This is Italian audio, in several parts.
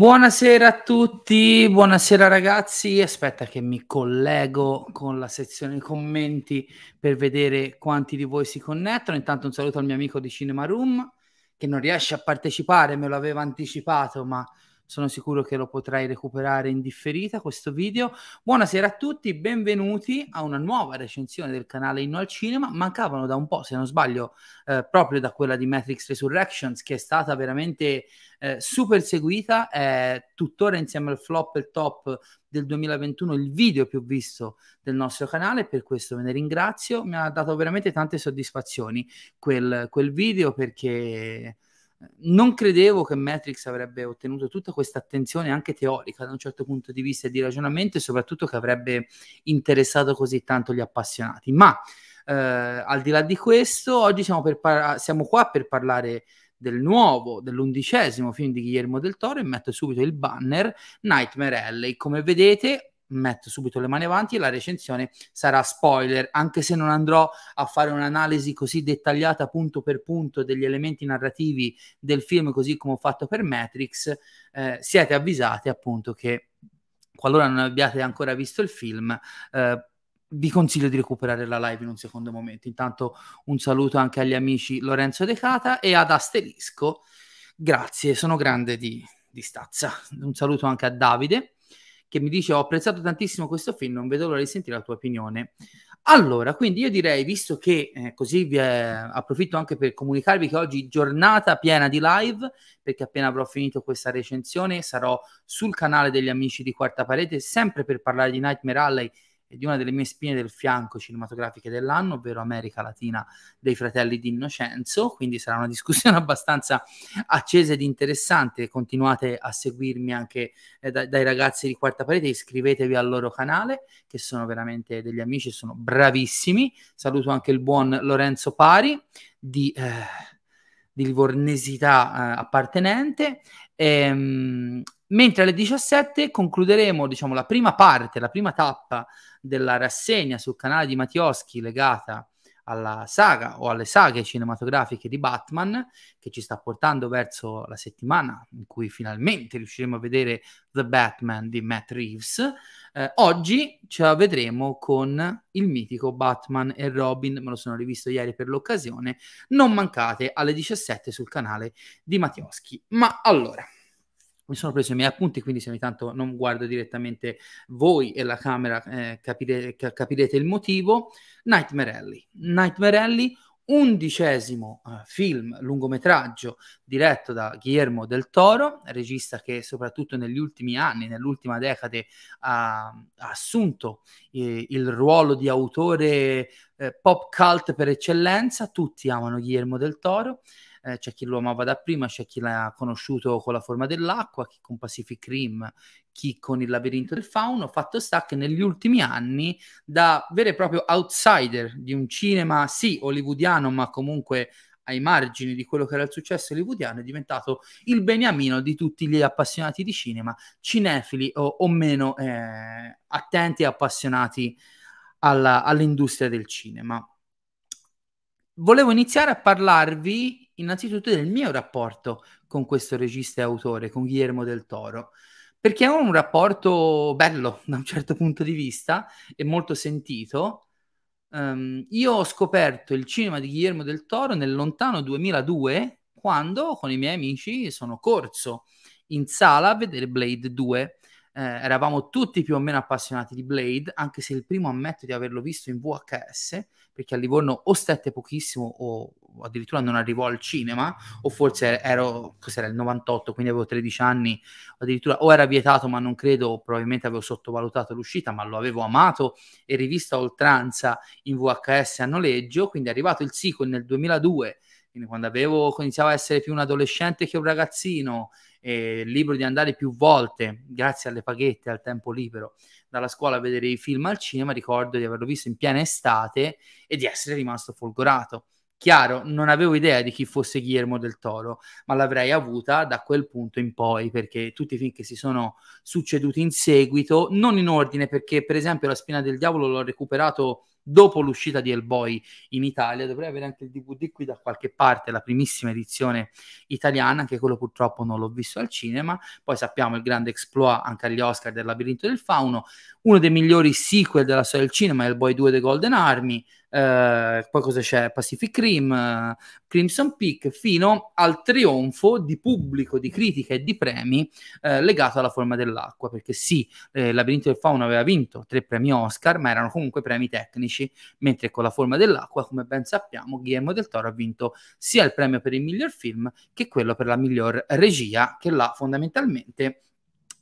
Buonasera a tutti, buonasera ragazzi. Aspetta che mi collego con la sezione commenti per vedere quanti di voi si connettono. Intanto un saluto al mio amico di Cinema Room che non riesce a partecipare, me lo aveva anticipato, ma sono sicuro che lo potrai recuperare in differita questo video. Buonasera a tutti, benvenuti a una nuova recensione del canale Inno al Cinema. Mancavano da un po', se non sbaglio, eh, proprio da quella di Matrix Resurrections, che è stata veramente eh, super seguita, è tuttora insieme al flop e il top del 2021 il video più visto del nostro canale, per questo ve ne ringrazio. Mi ha dato veramente tante soddisfazioni quel, quel video perché non credevo che Matrix avrebbe ottenuto tutta questa attenzione anche teorica da un certo punto di vista e di ragionamento e soprattutto che avrebbe interessato così tanto gli appassionati. Ma eh, al di là di questo, oggi siamo, par- siamo qua per parlare del nuovo, dell'undicesimo film di Guillermo del Toro e metto subito il banner Nightmare Alley. Come vedete, metto subito le mani avanti e la recensione sarà spoiler, anche se non andrò a fare un'analisi così dettagliata punto per punto degli elementi narrativi del film così come ho fatto per Matrix, eh, siete avvisati appunto che qualora non abbiate ancora visto il film, eh, vi consiglio di recuperare la live in un secondo momento. Intanto un saluto anche agli amici Lorenzo De Cata e ad Asterisco. Grazie, sono grande di, di stazza. Un saluto anche a Davide che mi dice ho apprezzato tantissimo questo film, non vedo l'ora di sentire la tua opinione. Allora, quindi io direi, visto che eh, così vi è, approfitto anche per comunicarvi che oggi giornata piena di live, perché appena avrò finito questa recensione sarò sul canale degli amici di Quarta Parete, sempre per parlare di Nightmare Alley di una delle mie spine del fianco cinematografiche dell'anno, ovvero America Latina dei fratelli di Innocenzo, quindi sarà una discussione abbastanza accesa ed interessante, continuate a seguirmi anche eh, da, dai ragazzi di Quarta Parete, iscrivetevi al loro canale, che sono veramente degli amici, sono bravissimi, saluto anche il buon Lorenzo Pari di... Eh, di livornesità eh, appartenente. Ehm, mentre alle 17 concluderemo diciamo, la prima parte, la prima tappa della rassegna sul canale di Mattioschi legata alla saga o alle saghe cinematografiche di Batman che ci sta portando verso la settimana in cui finalmente riusciremo a vedere The Batman di Matt Reeves. Eh, oggi ce la vedremo con il mitico Batman e Robin, me lo sono rivisto ieri per l'occasione. Non mancate alle 17 sul canale di Mattioschi. Ma allora mi sono preso i miei appunti, quindi se ogni tanto non guardo direttamente voi e la camera eh, capire, capirete il motivo. Nightmare Alley. Nightmare Alley, undicesimo uh, film lungometraggio diretto da Guillermo del Toro, regista che soprattutto negli ultimi anni, nell'ultima decade, ha, ha assunto eh, il ruolo di autore eh, pop cult per eccellenza. Tutti amano Guillermo del Toro eh, c'è chi lo amava da prima, c'è chi l'ha conosciuto con la forma dell'acqua, chi con Pacific Rim, chi con il labirinto del fauno. Fatto sta che negli ultimi anni, da vero e proprio outsider di un cinema, sì, hollywoodiano, ma comunque ai margini di quello che era il successo hollywoodiano, è diventato il beniamino di tutti gli appassionati di cinema, cinefili o, o meno eh, attenti e appassionati alla, all'industria del cinema. Volevo iniziare a parlarvi innanzitutto del mio rapporto con questo regista e autore, con Guillermo del Toro, perché è un rapporto bello da un certo punto di vista e molto sentito. Um, io ho scoperto il cinema di Guillermo del Toro nel lontano 2002, quando con i miei amici sono corso in sala a vedere Blade 2. Eh, eravamo tutti più o meno appassionati di Blade, anche se il primo ammetto di averlo visto in VHS, perché a Livorno o stette pochissimo o addirittura non arrivò al cinema, o forse ero, cos'era il 98, quindi avevo 13 anni, addirittura o era vietato, ma non credo, probabilmente avevo sottovalutato l'uscita, ma lo avevo amato e rivisto a oltranza in VHS a noleggio, quindi è arrivato il sequel nel 2002, quindi quando avevo, iniziavo a essere più un adolescente che un ragazzino, eh, libro di andare più volte, grazie alle paghette, al tempo libero, dalla scuola a vedere i film al cinema, ricordo di averlo visto in piena estate e di essere rimasto folgorato. Chiaro, non avevo idea di chi fosse Guillermo del Toro, ma l'avrei avuta da quel punto in poi, perché tutti i film che si sono succeduti in seguito, non in ordine, perché per esempio La Spina del Diavolo l'ho recuperato dopo l'uscita di Hellboy in Italia, dovrei avere anche il DVD qui da qualche parte, la primissima edizione italiana, anche quello purtroppo non l'ho visto al cinema, poi sappiamo il grande exploit anche agli Oscar del Labirinto del Fauno, uno dei migliori sequel della storia del cinema, Hellboy 2 The Golden Army, eh, poi cosa c'è? Pacific Rim, Crimson Peak, fino al trionfo di pubblico, di critica e di premi eh, legato alla forma dell'acqua, perché sì, eh, Labirinto del Fauno aveva vinto tre premi Oscar, ma erano comunque premi tecnici, mentre con la forma dell'acqua, come ben sappiamo, Guillermo del Toro ha vinto sia il premio per il miglior film che quello per la miglior regia, che l'ha fondamentalmente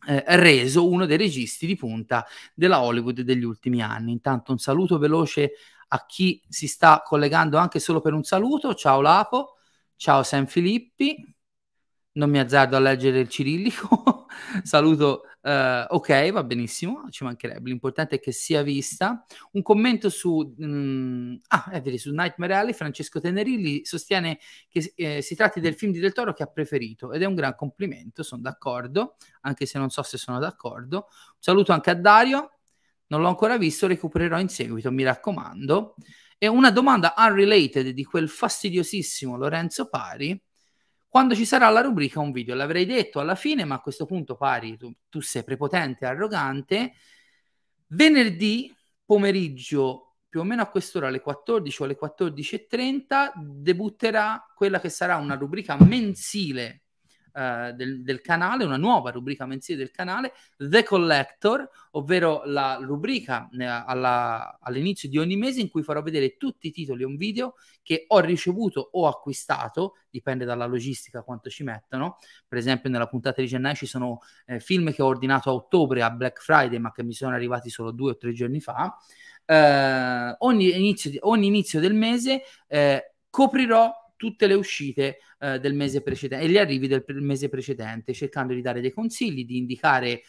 eh, reso uno dei registi di punta della Hollywood degli ultimi anni. Intanto un saluto veloce a chi si sta collegando anche solo per un saluto. Ciao Lapo, ciao Sam Filippi, non mi azzardo a leggere il cirillico. saluto, uh, ok, va benissimo, ci mancherebbe. L'importante è che sia vista. Un commento su, mm, ah, è vero, su Nightmare Alley, Francesco Tenerilli sostiene che eh, si tratti del film di Del Toro che ha preferito ed è un gran complimento, sono d'accordo, anche se non so se sono d'accordo. Un saluto anche a Dario, non l'ho ancora visto, recupererò in seguito, mi raccomando. E una domanda unrelated di quel fastidiosissimo Lorenzo Pari. Quando ci sarà la rubrica un video, l'avrei detto alla fine, ma a questo punto Pari, tu, tu sei prepotente e arrogante. Venerdì pomeriggio, più o meno a quest'ora, alle 14 o alle 14.30, debutterà quella che sarà una rubrica mensile uh, del, del, canale, una nuova rubrica mensile del canale, The Collector, ovvero la rubrica eh, alla, all'inizio di ogni mese in cui farò vedere tutti i titoli un video che ho ricevuto o acquistato, dipende dalla logistica quanto ci mettono. Per esempio nella puntata di gennaio ci sono eh, film che ho ordinato a ottobre a Black Friday ma che mi sono arrivati solo due o tre giorni fa. Uh, ogni, inizio, ogni, inizio, del mese eh, coprirò tutte le uscite eh, del mese precedente e gli arrivi del pre- mese precedente, cercando di dare dei consigli, di indicare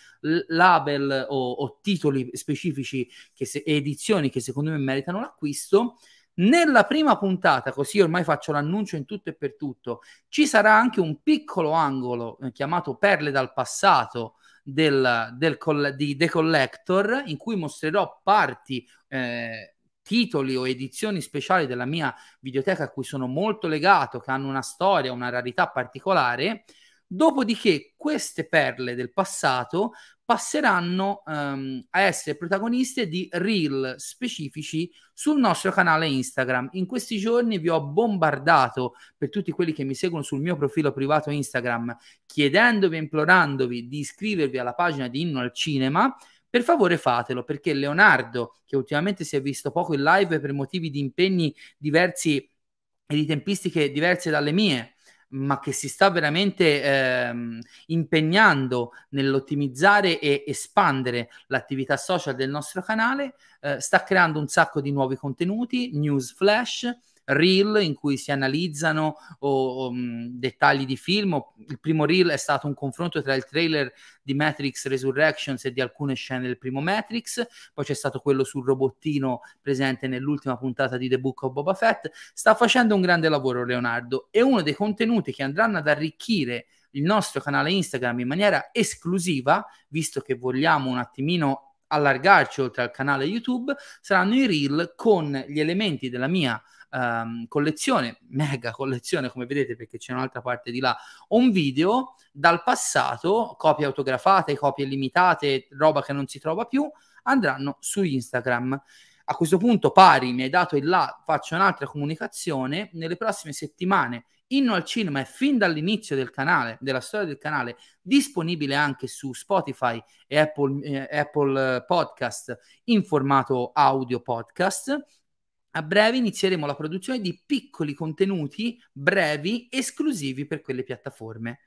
label o, o titoli specifici che se- edizioni che secondo me meritano l'acquisto. Nella prima puntata, così ormai faccio l'annuncio in tutto e per tutto, ci sarà anche un piccolo angolo eh, chiamato Perle dal passato del, del coll- di The Collector, in cui mostrerò parti eh, titoli o edizioni speciali della mia videoteca a cui sono molto legato, che hanno una storia, una rarità particolare. Dopodiché queste perle del passato passeranno um, a essere protagoniste di reel specifici sul nostro canale Instagram. In questi giorni vi ho bombardato per tutti quelli che mi seguono sul mio profilo privato Instagram, chiedendovi e implorandovi di iscrivervi alla pagina di Inno al Cinema per favore fatelo perché Leonardo, che ultimamente si è visto poco in live per motivi di impegni diversi e di tempistiche diverse dalle mie, ma che si sta veramente ehm, impegnando nell'ottimizzare e espandere l'attività social del nostro canale, eh, sta creando un sacco di nuovi contenuti, news flash, reel in cui si analizzano o, o, dettagli di film. Il primo reel è stato un confronto tra il trailer di Matrix Resurrections e di alcune scene del primo Matrix, poi c'è stato quello sul robottino presente nell'ultima puntata di The Book of Boba Fett. Sta facendo un grande lavoro Leonardo e uno dei contenuti che andranno ad arricchire il nostro canale Instagram in maniera esclusiva, visto che vogliamo un attimino allargarci oltre al canale YouTube, saranno i reel con gli elementi della mia um, collezione, mega collezione come vedete perché c'è un'altra parte di là, un video dal passato, copie autografate, copie limitate, roba che non si trova più, andranno su Instagram. A questo punto pari mi hai dato il là, faccio un'altra comunicazione, nelle prossime settimane Inno al cinema è fin dall'inizio del canale, della storia del canale, disponibile anche su Spotify e Apple, eh, Apple Podcast in formato audio podcast a breve inizieremo la produzione di piccoli contenuti brevi esclusivi per quelle piattaforme.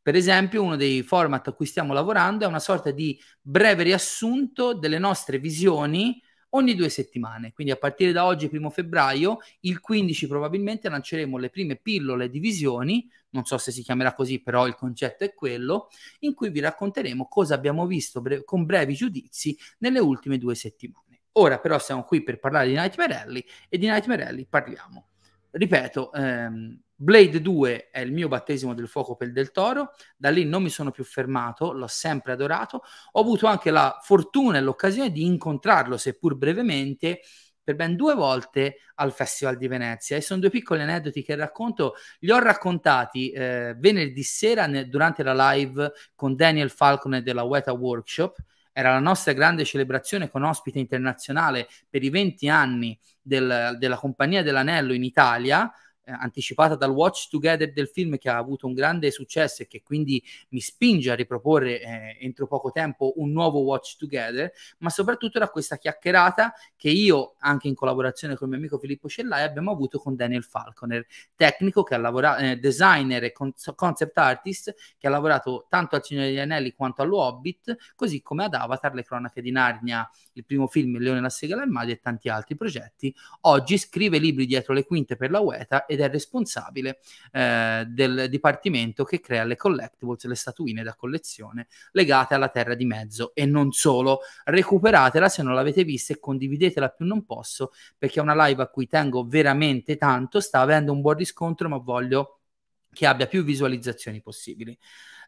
Per esempio, uno dei format a cui stiamo lavorando è una sorta di breve riassunto delle nostre visioni ogni due settimane. Quindi a partire da oggi, primo febbraio, il 15 probabilmente lanceremo le prime pillole di visioni, non so se si chiamerà così, però il concetto è quello, in cui vi racconteremo cosa abbiamo visto bre- con brevi giudizi nelle ultime due settimane. Ora però siamo qui per parlare di Nightmare Alley e di Nightmare Alley parliamo. Ripeto, ehm, Blade 2 è il mio battesimo del fuoco per Del Toro, da lì non mi sono più fermato, l'ho sempre adorato, ho avuto anche la fortuna e l'occasione di incontrarlo, seppur brevemente, per ben due volte al Festival di Venezia. E sono due piccoli aneddoti che racconto, li ho raccontati eh, venerdì sera ne, durante la live con Daniel Falcone della Weta Workshop, era la nostra grande celebrazione con ospite internazionale per i 20 anni del, della Compagnia dell'Anello in Italia, eh, anticipata dal Watch Together del film che ha avuto un grande successo e che quindi mi spinge a riproporre eh, entro poco tempo un nuovo Watch Together, ma soprattutto da questa chiacchierata che io, anche in collaborazione con il mio amico Filippo Cellai, abbiamo avuto con Daniel Falconer, tecnico che ha lavorato, eh, designer e con- concept artist che ha lavorato tanto al Signore degli Anelli quanto allo Hobbit, così come ad Avatar, le cronache di Narnia, il primo film Il Leone, la Sega l'Armadio e tanti altri progetti. Oggi scrive libri dietro le quinte per la Weta e ed è responsabile eh, del dipartimento che crea le collectibles, le statuine da collezione legate alla Terra di Mezzo e non solo. Recuperatela se non l'avete vista e condividetela più non posso perché è una live a cui tengo veramente tanto, sta avendo un buon riscontro ma voglio che abbia più visualizzazioni possibili.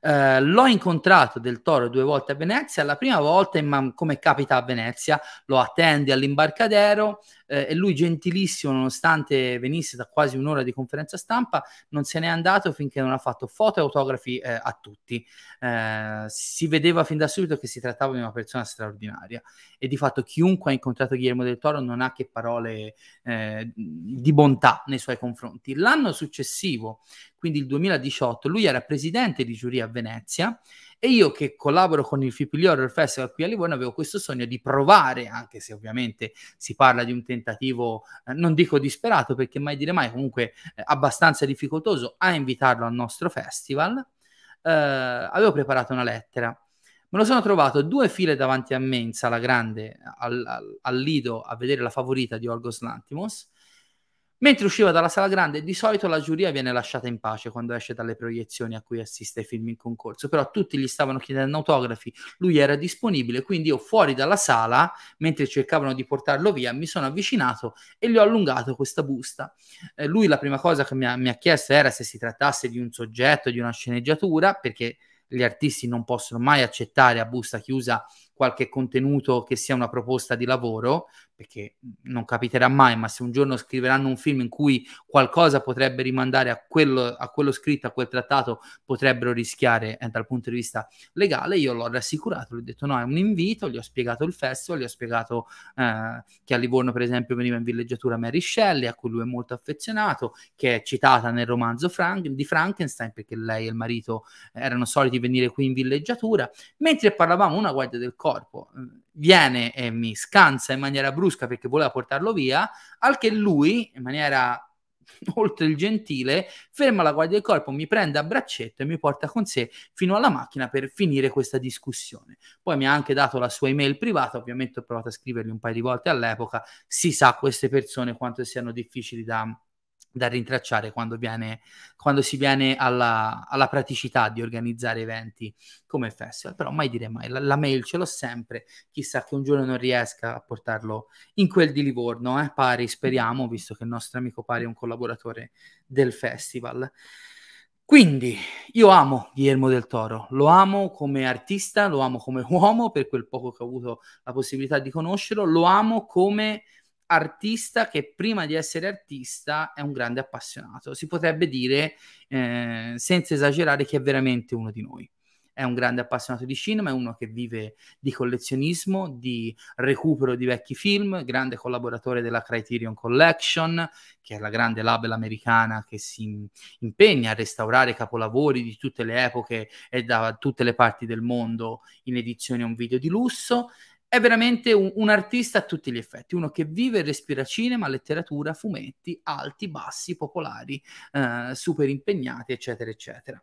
Eh, l'ho incontrato del Toro due volte a Venezia, la prima volta, in, come capita a Venezia, lo attendi all'imbarcadero eh, e lui gentilissimo, nonostante venisse da quasi un'ora di conferenza stampa, non se n'è andato finché non ha fatto foto e autografi eh, a tutti. Eh, si vedeva fin da subito che si trattava di una persona straordinaria e di fatto chiunque ha incontrato Guillermo del Toro non ha che parole eh, di bontà nei suoi confronti. L'anno successivo, quindi il 2018, lui era presidente di giuria a Venezia e io che collaboro con il Fipili Horror Festival qui a Livorno avevo questo sogno di provare, anche se ovviamente si parla di un tentativo, eh, non dico disperato perché mai dire mai, comunque eh, abbastanza difficoltoso, a invitarlo al nostro festival. Eh, avevo preparato una lettera. Me lo sono trovato due file davanti a me in sala grande al, al, al Lido a vedere la favorita di Orgos Lantimos Mentre usciva dalla sala grande, di solito la giuria viene lasciata in pace quando esce dalle proiezioni a cui assiste ai film in concorso, però tutti gli stavano chiedendo autografi, lui era disponibile, quindi io fuori dalla sala, mentre cercavano di portarlo via, mi sono avvicinato e gli ho allungato questa busta. Eh, lui la prima cosa che mi ha, mi ha chiesto era se si trattasse di un soggetto, di una sceneggiatura, perché gli artisti non possono mai accettare a busta chiusa qualche contenuto che sia una proposta di lavoro, perché non capiterà mai, ma se un giorno scriveranno un film in cui qualcosa potrebbe rimandare a quello, a quello scritto, a quel trattato, potrebbero rischiare eh, dal punto di vista legale, io l'ho rassicurato, gli ho detto no, è un invito, gli ho spiegato il festival, gli ho spiegato eh, che a Livorno per esempio veniva in villeggiatura Mary Shelley, a cui lui è molto affezionato, che è citata nel romanzo Frank, di Frankenstein, perché lei e il marito erano soliti venire qui in villeggiatura, mentre parlavamo una guardia del corpo, corpo eh, viene e mi scansa in maniera brusca perché voleva portarlo via, al che lui, in maniera oltre il gentile, ferma la guardia del corpo, mi prende a braccetto e mi porta con sé fino alla macchina per finire questa discussione. Poi mi ha anche dato la sua email privata, ovviamente ho provato a scrivergli un paio di volte all'epoca, si sa queste persone quanto siano difficili da, da rintracciare quando, viene, quando si viene alla, alla, praticità di organizzare eventi come festival. Però mai dire mai, la, la, mail ce l'ho sempre, chissà che un giorno non riesca a portarlo in quel di Livorno, eh? Pari, speriamo, visto che il nostro amico Pari è un collaboratore del festival. Quindi io amo Guillermo del Toro, lo amo come artista, lo amo come uomo per quel poco che ho avuto la possibilità di conoscerlo, lo amo come artista che prima di essere artista è un grande appassionato. Si potrebbe dire, eh, senza esagerare, che è veramente uno di noi. È un grande appassionato di cinema, è uno che vive di collezionismo, di recupero di vecchi film, grande collaboratore della Criterion Collection, che è la grande label americana che si impegna a restaurare capolavori di tutte le epoche e da tutte le parti del mondo in edizione un video di lusso è veramente un, un, artista a tutti gli effetti, uno che vive e respira cinema, letteratura, fumetti, alti, bassi, popolari, eh, super impegnati, eccetera, eccetera.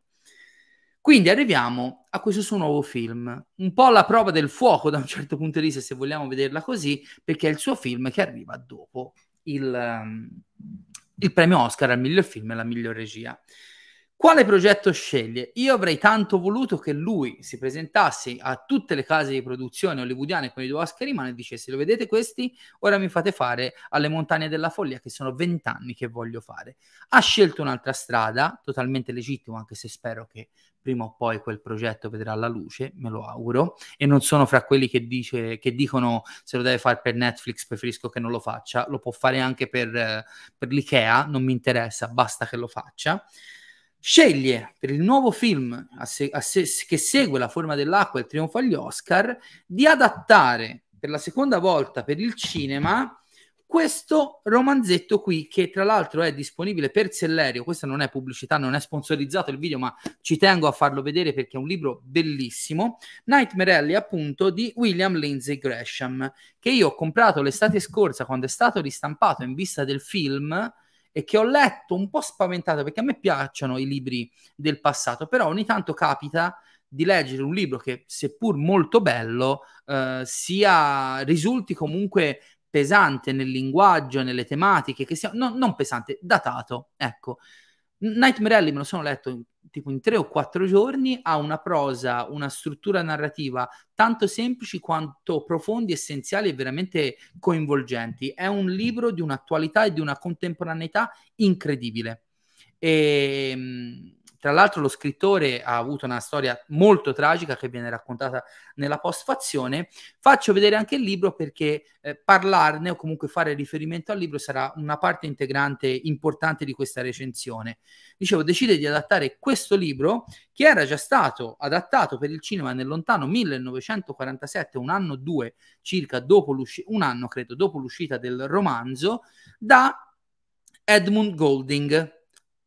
Quindi arriviamo a questo suo nuovo film, un po' la prova del fuoco da un certo punto di vista, se vogliamo vederla così, perché è il suo film che arriva dopo il, um, il premio Oscar al miglior film e alla miglior regia. Quale progetto sceglie? Io avrei tanto voluto che lui si presentasse a tutte le case di produzione hollywoodiane con i due Oscar in mano e dicesse: Lo vedete questi? Ora mi fate fare alle montagne della follia, che sono vent'anni che voglio fare. Ha scelto un'altra strada, totalmente legittimo, anche se spero che prima o poi quel progetto vedrà la luce, me lo auguro. E non sono fra quelli che, dice, che dicono se lo deve fare per Netflix, preferisco che non lo faccia. Lo può fare anche per, per l'IKEA, non mi interessa, basta che lo faccia sceglie per il nuovo film a se- a se- che segue La forma dell'acqua e il trionfo agli Oscar di adattare per la seconda volta per il cinema questo romanzetto qui che tra l'altro è disponibile per Sellerio, questa non è pubblicità, non è sponsorizzato il video ma ci tengo a farlo vedere perché è un libro bellissimo, Nightmare Alley appunto di William Lindsay Gresham che io ho comprato l'estate scorsa quando è stato ristampato in vista del film e che ho letto un po' spaventato perché a me piacciono i libri del passato, però ogni tanto capita di leggere un libro che, seppur molto bello, eh, sia, risulti comunque pesante nel linguaggio, nelle tematiche, che sia, no, non pesante, datato, ecco. Nightmare Alley me lo sono letto tipo in tre o quattro giorni, ha una prosa, una struttura narrativa tanto semplici quanto profondi, essenziali e veramente coinvolgenti. È un libro di un'attualità e di una contemporaneità incredibile. E, ehm, tra l'altro lo scrittore ha avuto una storia molto tragica che viene raccontata nella postfazione. Faccio vedere anche il libro perché eh, parlarne o comunque fare riferimento al libro sarà una parte integrante importante di questa recensione. Dicevo, decide di adattare questo libro che era già stato adattato per il cinema nel lontano 1947, un anno o due circa dopo l'uscita, un anno credo dopo l'uscita del romanzo, da Edmund Golding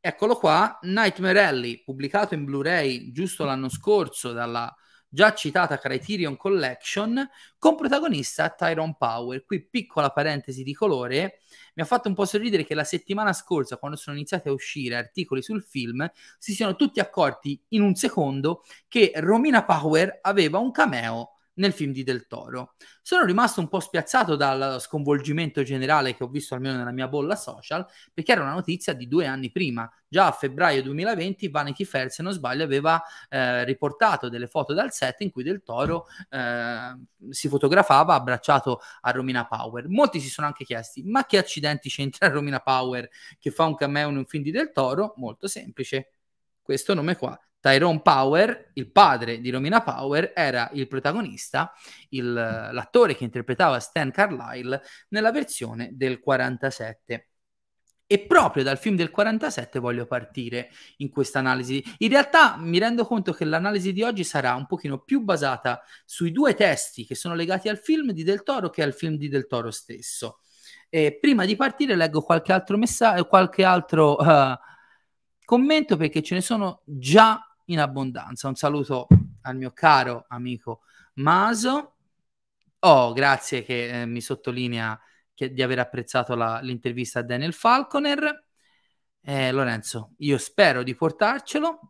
Eccolo qua, Nightmare Alley, pubblicato in Blu-ray giusto l'anno scorso dalla già citata Criterion Collection, con protagonista Tyrone Power. Qui piccola parentesi di colore, mi ha fatto un po' sorridere che la settimana scorsa, quando sono iniziati a uscire articoli sul film, si siano tutti accorti in un secondo che Romina Power aveva un cameo nel film di Del Toro. Sono rimasto un po' spiazzato dal sconvolgimento generale che ho visto almeno nella mia bolla social, perché era una notizia di due anni prima. Già a febbraio 2020 Vanity Fair, se non sbaglio, aveva eh, riportato delle foto dal set in cui Del Toro eh, si fotografava abbracciato a Romina Power. Molti si sono anche chiesti, ma che accidenti c'entra Romina Power che fa un cameo in un film di Del Toro? Molto semplice. Questo nome qua, Tyrone Power, il padre di Romina Power, era il protagonista, il, l'attore che interpretava Stan Carlyle nella versione del 47. E proprio dal film del 47 voglio partire in questa analisi. In realtà mi rendo conto che l'analisi di oggi sarà un pochino più basata sui due testi che sono legati al film di Del Toro che al film di Del Toro stesso. E prima di partire leggo qualche altro messaggio, qualche altro uh, commento perché ce ne sono già in abbondanza. Un saluto al mio caro amico Maso. Oh, grazie che eh, mi sottolinea che, di aver apprezzato la, l'intervista a Daniel Falconer. Eh, Lorenzo, io spero di portarcelo.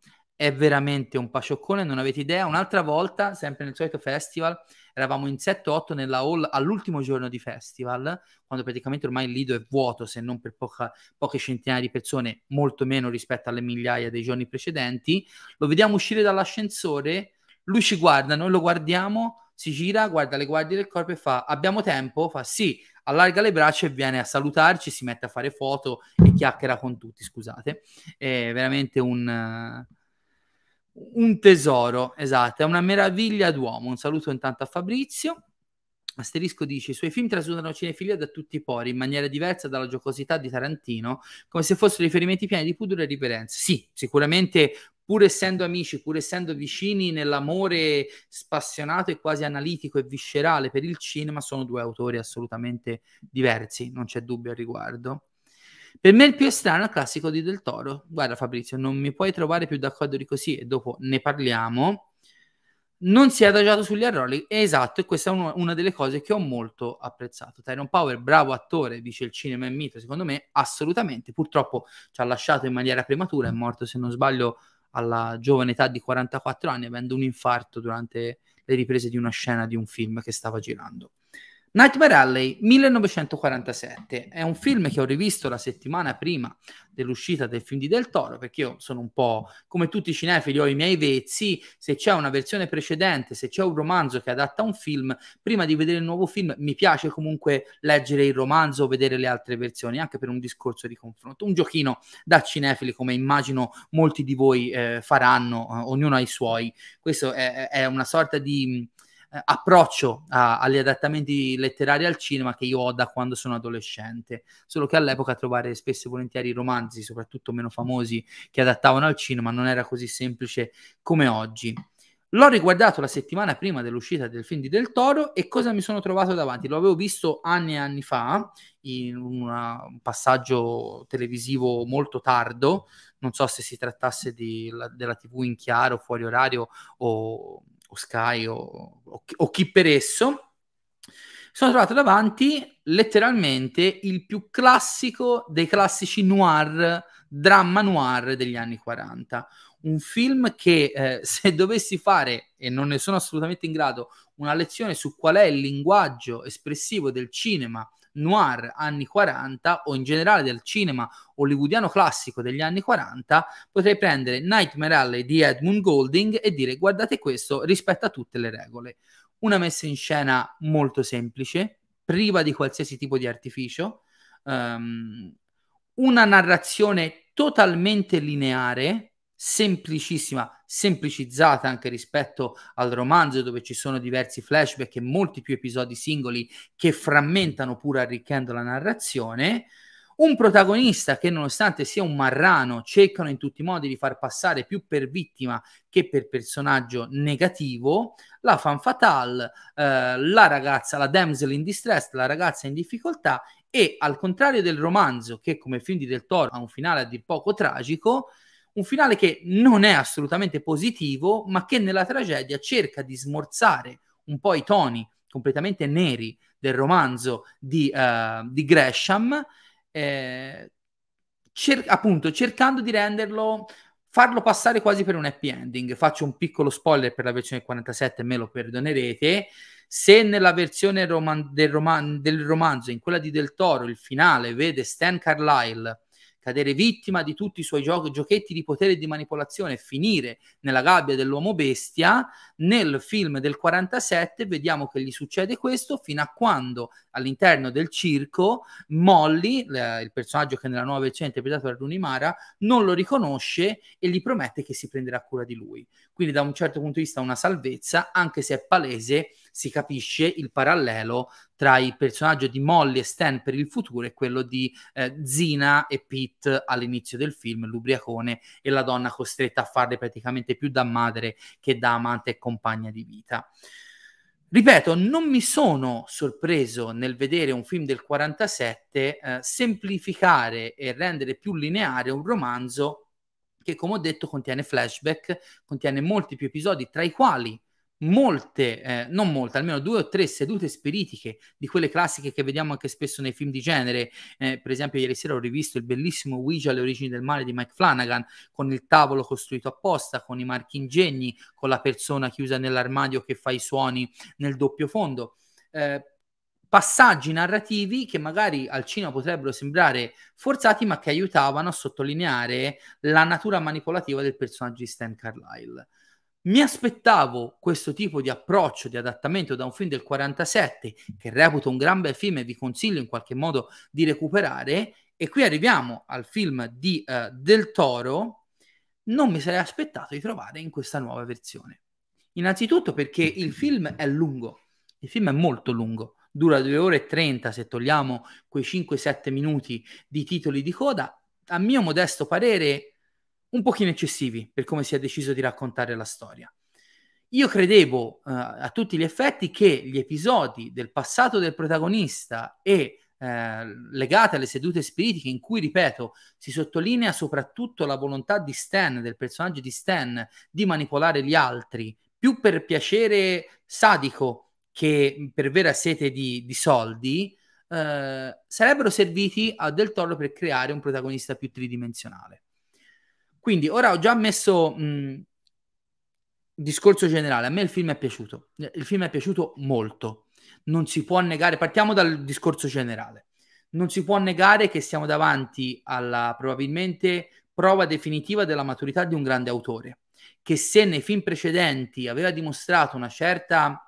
È veramente un pacioccone, non avete idea. Un'altra volta, sempre nel solito festival, eravamo in 7-8 nella hall all'ultimo giorno di festival, quando praticamente ormai il lido è vuoto, se non per poca, poche centinaia di persone, molto meno rispetto alle migliaia dei giorni precedenti. Lo vediamo uscire dall'ascensore, lui ci guarda, noi lo guardiamo, si gira, guarda le guardie del corpo e fa abbiamo tempo? Fa sì, allarga le braccia e viene a salutarci, si mette a fare foto e chiacchiera con tutti, scusate. È veramente un un tesoro, esatto, è una meraviglia d'uomo. Un saluto intanto a Fabrizio. Asterisco dice: I suoi film trasudano cinefilia da tutti i pori in maniera diversa dalla giocosità di Tarantino, come se fossero riferimenti pieni di pudore e riverenza. Sì, sicuramente, pur essendo amici, pur essendo vicini nell'amore spassionato e quasi analitico e viscerale per il cinema, sono due autori assolutamente diversi, non c'è dubbio al riguardo. Per me il più strano è il classico di Del Toro. Guarda Fabrizio, non mi puoi trovare più d'accordo di così e dopo ne parliamo. Non si è adagiato sugli errori, esatto, e questa è uno, una delle cose che ho molto apprezzato. Tyrone Power, bravo attore, dice il cinema è mito, secondo me, assolutamente. Purtroppo ci ha lasciato in maniera prematura, è morto, se non sbaglio, alla giovane età di 44 anni, avendo un infarto durante le riprese di una scena di un film che stava girando. Nightmare Alley 1947 è un film che ho rivisto la settimana prima dell'uscita del film di Del Toro perché io sono un po' come tutti i cinefili ho i miei vezzi. Se c'è una versione precedente se c'è un romanzo che adatta un film prima di vedere il nuovo film mi piace comunque leggere il romanzo o vedere le altre versioni anche per un discorso di confronto. Un giochino da cinefili come immagino molti di voi eh, faranno eh, ognuno ha i suoi. Questo è, è una sorta di eh, approccio a, agli adattamenti letterari al cinema che io ho da quando sono adolescente, solo che all'epoca trovare spesso e volentieri romanzi, soprattutto meno famosi, che adattavano al cinema non era così semplice come oggi. L'ho riguardato la settimana prima dell'uscita del film di Del Toro e cosa mi sono trovato davanti? Lo avevo visto anni e anni fa in una, un passaggio televisivo molto tardo, non so se si trattasse di, la, della TV in chiaro, fuori orario o o Sky o, o, o chi per esso, sono trovato davanti letteralmente il più classico dei classici noir, dramma noir degli anni 40. Un film che eh, se dovessi fare, e non ne sono assolutamente in grado, una lezione su qual è il linguaggio espressivo del cinema noir anni 40 o in generale del cinema hollywoodiano classico degli anni 40, potrei prendere Nightmare Alley di Edmund Golding e dire guardate questo rispetta tutte le regole. Una messa in scena molto semplice, priva di qualsiasi tipo di artificio, um, una narrazione totalmente lineare, semplicissima, semplicizzata anche rispetto al romanzo dove ci sono diversi flashback e molti più episodi singoli che frammentano pur arricchendo la narrazione. Un protagonista che nonostante sia un marrano cercano in tutti i modi di far passare più per vittima che per personaggio negativo, la fan fatale, eh, la ragazza, la damsel in distress, la ragazza in difficoltà e al contrario del romanzo che come film di Del Toro ha un finale a dir poco tragico, un finale che non è assolutamente positivo, ma che nella tragedia cerca di smorzare un po' i toni completamente neri del romanzo di, uh, di Gresham, eh, cer- appunto cercando di renderlo, farlo passare quasi per un happy ending. Faccio un piccolo spoiler per la versione 47, me lo perdonerete. Se nella versione roman- del, roman- del romanzo, in quella di Del Toro, il finale vede Stan Carlyle cadere vittima di tutti i suoi gio- giochetti di potere e di manipolazione e finire nella gabbia dell'uomo bestia, nel film del 47 vediamo che gli succede questo fino a quando all'interno del circo Molly, l- il personaggio che nella nuova versione è interpretato da Rooney Mara, non lo riconosce e gli promette che si prenderà cura di lui. Quindi da un certo punto di vista una salvezza, anche se è palese si capisce il parallelo tra il personaggio di Molly e Stan per il futuro e quello di eh, Zina e Pete all'inizio del film, l'ubriacone e la donna costretta a farle praticamente più da madre che da amante e compagna di vita. Ripeto, non mi sono sorpreso nel vedere un film del 47 eh, semplificare e rendere più lineare un romanzo che, come ho detto, contiene flashback, contiene molti più episodi, tra i quali molte, eh, non molte, almeno due o tre sedute spiritiche di quelle classiche che vediamo anche spesso nei film di genere. Eh, per esempio, ieri sera ho rivisto il bellissimo Ouija, Le origini del male di Mike Flanagan, con il tavolo costruito apposta, con i marchi ingegni, con la persona chiusa nell'armadio che fa i suoni nel doppio fondo. Eh, passaggi narrativi che magari al cinema potrebbero sembrare forzati, ma che aiutavano a sottolineare la natura manipolativa del personaggio di Stan Carlyle. Mi aspettavo questo tipo di approccio, di adattamento da un film del 47, che reputo un gran bel film e vi consiglio in qualche modo di recuperare. E qui arriviamo al film di uh, Del Toro. Non mi sarei aspettato di trovare in questa nuova versione. Innanzitutto perché il film è lungo, il film è molto lungo, dura 2 ore e 30 se togliamo quei 5-7 minuti di titoli di coda. A mio modesto parere un pochino eccessivi per come si è deciso di raccontare la storia. Io credevo uh, a tutti gli effetti che gli episodi del passato del protagonista e eh, legate alle sedute spiritiche in cui, ripeto, si sottolinea soprattutto la volontà di Stan, del personaggio di Stan, di manipolare gli altri, più per piacere sadico che per vera sete di, di soldi, eh, sarebbero serviti a Del Toro per creare un protagonista più tridimensionale. Quindi ora ho già messo mh, discorso generale, a me il film è piaciuto, il film è piaciuto molto. non si può negare, partiamo dal discorso generale, non si può negare che siamo davanti alla probabilmente prova definitiva della maturità di un grande autore, che se nei film precedenti aveva dimostrato una certa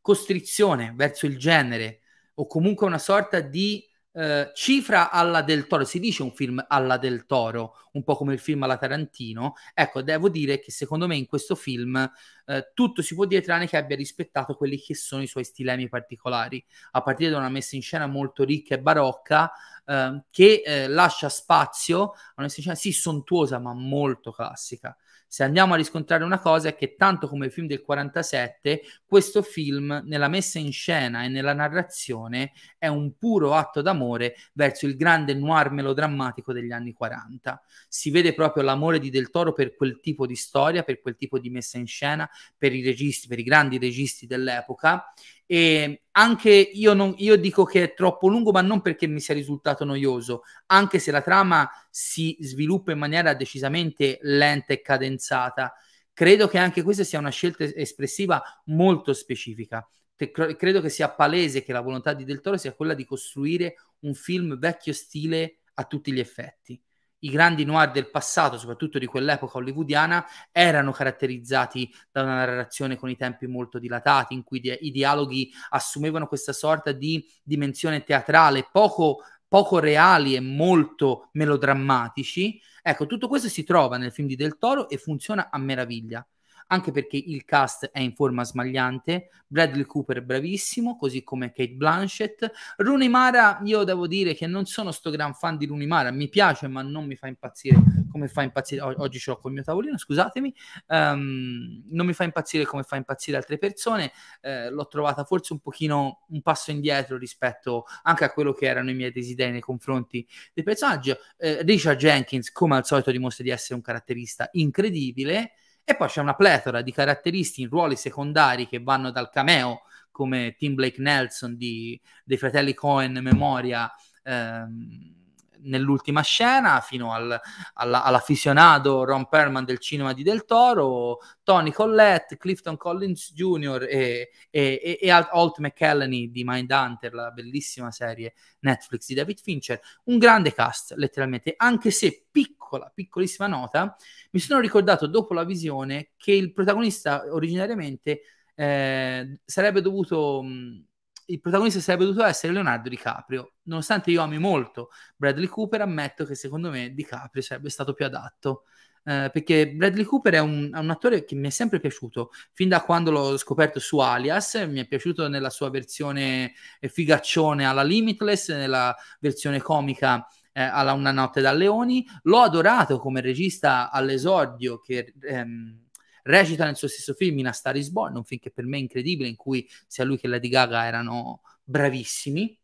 costrizione verso il genere o comunque una sorta di eh, cifra alla del Toro, si dice un film alla del Toro, un po' come il film alla Tarantino, ecco, devo dire che secondo me in questo film eh, tutto si può dire tranne che abbia rispettato quelli che sono i suoi stilemi particolari, a partire da una messa in scena molto ricca e barocca, eh, che lascia spazio a una messa in scena sì sontuosa ma molto classica se andiamo a riscontrare una cosa è che tanto come il film del 47, questo film nella messa in scena e nella narrazione è un puro atto d'amore verso il grande noir melodrammatico degli anni 40. Si vede proprio l'amore di Del Toro per quel tipo di storia, per quel tipo di messa in scena, per i registi, per i grandi registi dell'epoca e anche io, non, io dico che è troppo lungo, ma non perché mi sia risultato noioso, anche se la trama si sviluppa in maniera decisamente lenta e cadenzata. Credo che anche questa sia una scelta espressiva molto specifica. Credo che sia palese che la volontà di Del Toro sia quella di costruire un film vecchio stile a tutti gli effetti i grandi noir del passato, soprattutto di quell'epoca hollywoodiana, erano caratterizzati da una narrazione con i tempi molto dilatati, in cui di- i dialoghi assumevano questa sorta di dimensione teatrale poco, poco reali e molto melodrammatici. Ecco, tutto questo si trova nel film di Del Toro e funziona a meraviglia anche perché il cast è in forma smagliante, Bradley Cooper bravissimo, così come Kate Blanchett. Rooney Mara, io devo dire che non sono sto gran fan di Rooney Mara, mi piace ma non mi fa impazzire come fa impazzire, oggi ce l'ho col mio tavolino, scusatemi, um, non mi fa impazzire come fa impazzire altre persone, eh, l'ho trovata forse un pochino un passo indietro rispetto anche a quello che erano i miei desideri nei confronti del personaggio. Eh, Richard Jenkins, come al solito, dimostra di essere un caratterista incredibile. E poi c'è una pletora di caratteristi in ruoli secondari che vanno dal cameo, come Tim Blake Nelson di, dei fratelli Cohen Memoria, ehm, nell'ultima scena fino al, alla, all'afficionato Ron Perman del cinema di Del Toro, Tony Collette, Clifton Collins Jr. e, e, e, Alt McCallany di Mindhunter, la bellissima serie Netflix di David Fincher. Un grande cast, letteralmente, anche se piccola, piccolissima nota, mi sono ricordato dopo la visione che il protagonista originariamente eh, sarebbe dovuto... Mh, il protagonista sarebbe dovuto essere Leonardo DiCaprio. Nonostante io ami molto Bradley Cooper, ammetto che secondo me DiCaprio sarebbe stato più adatto. Eh, perché Bradley Cooper è un, è un, attore che mi è sempre piaciuto fin da quando l'ho scoperto su Alias. Mi è piaciuto nella sua versione figaccione alla Limitless, nella versione comica eh, alla Una notte da leoni. L'ho adorato come regista all'esordio che. Ehm, recita nel suo stesso film in A Star is Born, un film che per me è incredibile, in cui sia lui che Lady Gaga erano bravissimi.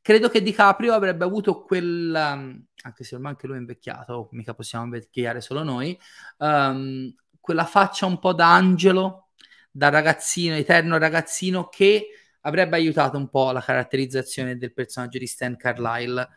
Credo che DiCaprio avrebbe avuto quel, um, anche se ormai anche lui è invecchiato, mica possiamo invecchiare solo noi, um, quella faccia un po' da angelo, da ragazzino, eterno ragazzino, che avrebbe aiutato un po' la caratterizzazione del personaggio di Stan Carlyle.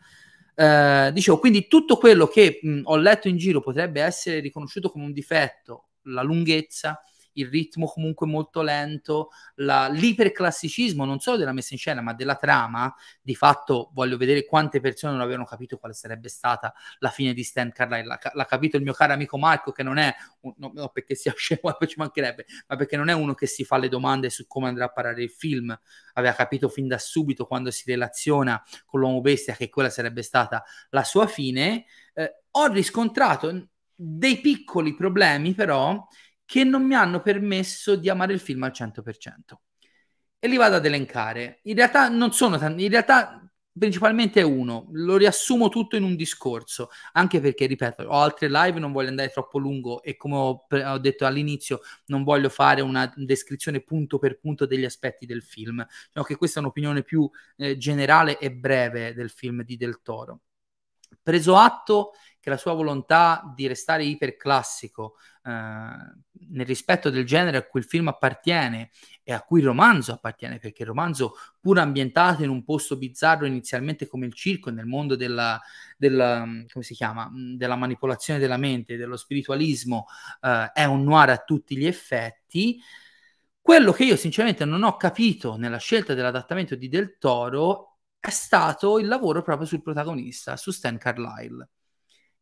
Uh, dicevo, quindi tutto quello che mh, ho letto in giro potrebbe essere riconosciuto come un difetto la lunghezza, il ritmo comunque molto lento, la, l'iperclassicismo non solo della messa in scena ma della trama, di fatto voglio vedere quante persone non avevano capito quale sarebbe stata la fine di Stan Carlyle, l'ha, l'ha capito il mio caro amico Marco che non è, no, no, perché sia scemo, ci mancherebbe, ma perché non è uno che si fa le domande su come andrà a parare il film, aveva capito fin da subito quando si relaziona con l'uomo bestia che quella sarebbe stata la sua fine, eh, ho riscontrato dei piccoli problemi però che non mi hanno permesso di amare il film al 100%. E li vado ad elencare. In realtà non sono tanti, in realtà principalmente è uno, lo riassumo tutto in un discorso, anche perché, ripeto, ho altre live, non voglio andare troppo lungo e come ho, ho detto all'inizio, non voglio fare una descrizione punto per punto degli aspetti del film, diciamo che questa è un'opinione più eh, generale e breve del film di Del Toro. Preso atto che la sua volontà di restare iperclassico eh, nel rispetto del genere a cui il film appartiene e a cui il romanzo appartiene, perché il romanzo, pur ambientato in un posto bizzarro inizialmente come il circo, nel mondo della, della, chiama? della manipolazione della mente, dello spiritualismo, eh, è un noir a tutti gli effetti Quello che io sinceramente non ho capito nella scelta dell'adattamento di Del Toro è stato il lavoro proprio sul protagonista, su Stan Carlyle.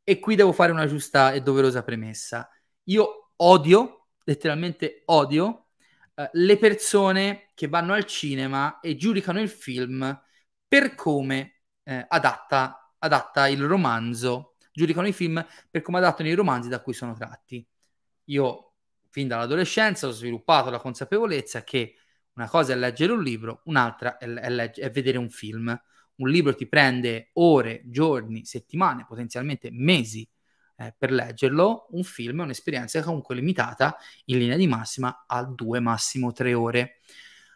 E qui devo fare una giusta e doverosa premessa. Io odio, letteralmente odio, eh, le persone che vanno al cinema e giudicano il film per come eh, adatta, adatta il romanzo, giudicano i film per come adattano i romanzi da cui sono tratti. Io fin dall'adolescenza ho sviluppato la consapevolezza che una cosa è leggere un libro, un'altra è, è, legge, è vedere un film. Un libro ti prende ore, giorni, settimane, potenzialmente mesi eh, per leggerlo. Un film è un'esperienza comunque limitata in linea di massima a due, massimo tre ore.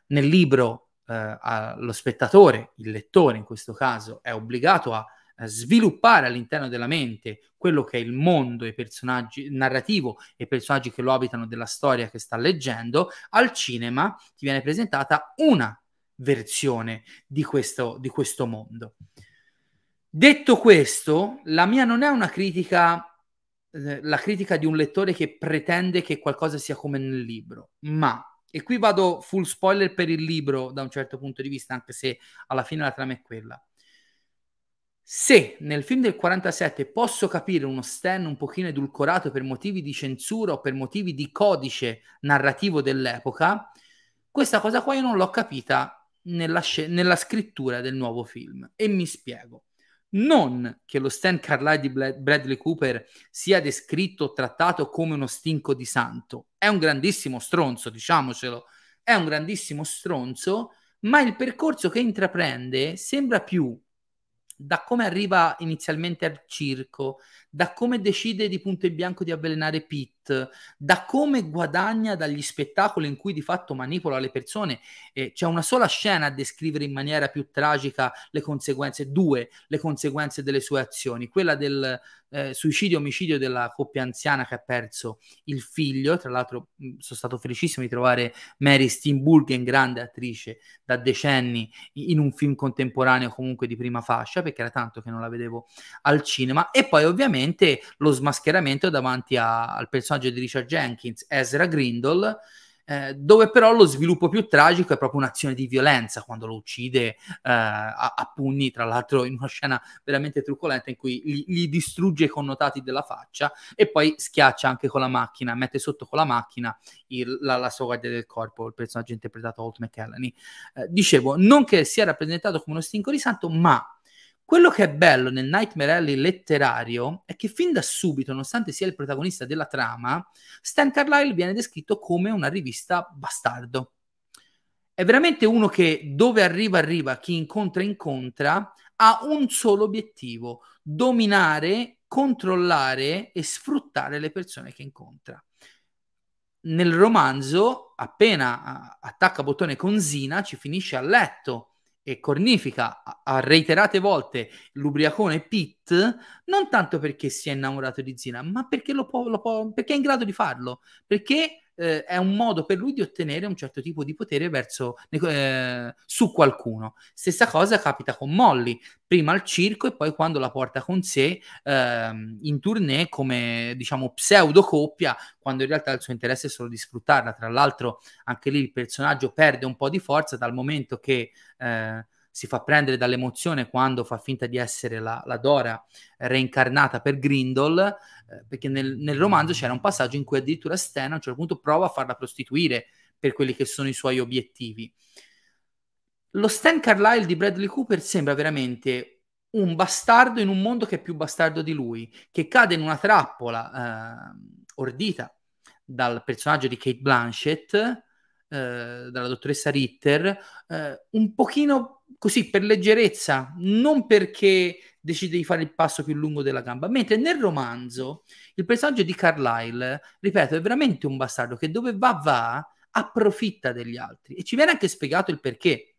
Nel libro eh, lo spettatore, il lettore in questo caso, è obbligato a sviluppare all'interno della mente quello che è il mondo, i personaggi narrativo e i personaggi che lo abitano della storia che sta leggendo, al cinema ti viene presentata una versione di questo, di questo mondo. Detto questo, la mia non è una critica, eh, la critica di un lettore che pretende che qualcosa sia come nel libro, ma, e qui vado full spoiler per il libro da un certo punto di vista, anche se alla fine la trama è quella se nel film del 47 posso capire uno Stan un pochino edulcorato per motivi di censura o per motivi di codice narrativo dell'epoca, questa cosa qua io non l'ho capita nella, nella scrittura del nuovo film. E mi spiego. Non che lo Stan Carlyle di Bradley Cooper sia descritto o trattato come uno stinco di santo. È un grandissimo stronzo, diciamocelo. È un grandissimo stronzo, ma il percorso che intraprende sembra più da come arriva inizialmente al circo, da come decide di punto in bianco di avvelenare Pete, da come guadagna dagli spettacoli in cui di fatto manipola le persone. Eh, c'è una sola scena a descrivere in maniera più tragica le conseguenze, due, le conseguenze delle sue azioni. Quella del eh, suicidio-omicidio della coppia anziana che ha perso il figlio. Tra l'altro mh, sono stato felicissimo di trovare Mary Steenburgen, grande attrice da decenni, in un film contemporaneo comunque di prima fascia, perché era tanto che non la vedevo al cinema. E poi ovviamente lo smascheramento davanti a, al personaggio di Richard Jenkins, Ezra Grindle, eh, dove però lo sviluppo più tragico è proprio un'azione di violenza quando lo uccide eh, a, a, pugni, tra l'altro in una scena veramente trucolenta in cui gli, gli, distrugge i connotati della faccia e poi schiaccia anche con la macchina, mette sotto con la macchina il, la, la, sua guardia del corpo, il personaggio interpretato da Holt McCallany. Eh, dicevo, non che sia rappresentato come uno stinco di santo, ma quello che è bello nel Nightmare Alley letterario è che fin da subito, nonostante sia il protagonista della trama, Stan Carlyle viene descritto come una rivista bastardo. È veramente uno che dove arriva arriva, chi incontra incontra, ha un solo obiettivo, dominare, controllare e sfruttare le persone che incontra. Nel romanzo, appena attacca bottone con Zina, ci finisce a letto e cornifica a reiterate volte l'ubriacone Pitt, non tanto perché si è innamorato di Zina, ma perché, lo può, lo può, perché è in grado di farlo, perché eh, è un modo per lui di ottenere un certo tipo di potere verso, eh, su qualcuno. Stessa cosa capita con Molly, prima al circo e poi quando la porta con sé eh, in tournée come diciamo pseudo coppia, quando in realtà il suo interesse è solo di sfruttarla. Tra l'altro anche lì il personaggio perde un po' di forza dal momento che eh, si fa prendere dall'emozione quando fa finta di essere la, la Dora reincarnata per Grindel, eh, perché nel, nel, romanzo c'era un passaggio in cui addirittura Stan a un certo punto prova a farla prostituire per quelli che sono i suoi obiettivi. Lo Stan Carlyle di Bradley Cooper sembra veramente un bastardo in un mondo che è più bastardo di lui, che cade in una trappola eh, ordita dal personaggio di Kate Blanchett, eh, dalla dottoressa Ritter, eh, un pochino così per leggerezza, non perché decide di fare il passo più lungo della gamba. Mentre nel romanzo il personaggio di Carlyle, ripeto, è veramente un bastardo che dove va va, approfitta degli altri e ci viene anche spiegato il perché.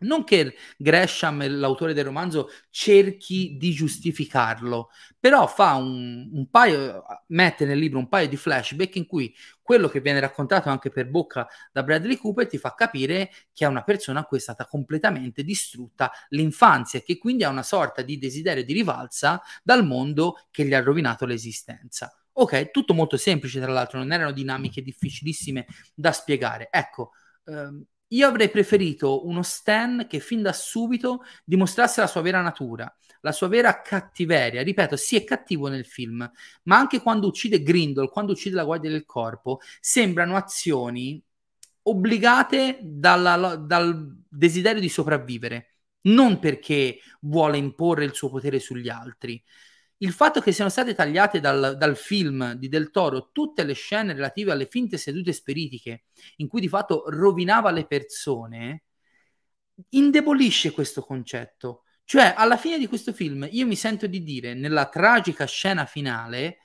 Non che Gresham, l'autore del romanzo, cerchi di giustificarlo, però fa un, un, paio, mette nel libro un paio di flashback in cui quello che viene raccontato anche per bocca da Bradley Cooper ti fa capire che è una persona a cui è stata completamente distrutta l'infanzia e che quindi ha una sorta di desiderio di rivalsa dal mondo che gli ha rovinato l'esistenza. Ok, tutto molto semplice, tra l'altro, non erano dinamiche difficilissime da spiegare. Ecco, ehm, io avrei preferito uno Stan che fin da subito dimostrasse la sua vera natura, la sua vera cattiveria. Ripeto, sì, è cattivo nel film, ma anche quando uccide Grindel, quando uccide la guardia del corpo, sembrano azioni obbligate dalla, dal desiderio di sopravvivere, non perché vuole imporre il suo potere sugli altri il fatto che siano state tagliate dal, dal, film di Del Toro tutte le scene relative alle finte sedute spiritiche, in cui di fatto rovinava le persone, indebolisce questo concetto. Cioè, alla fine di questo film, io mi sento di dire, nella tragica scena finale,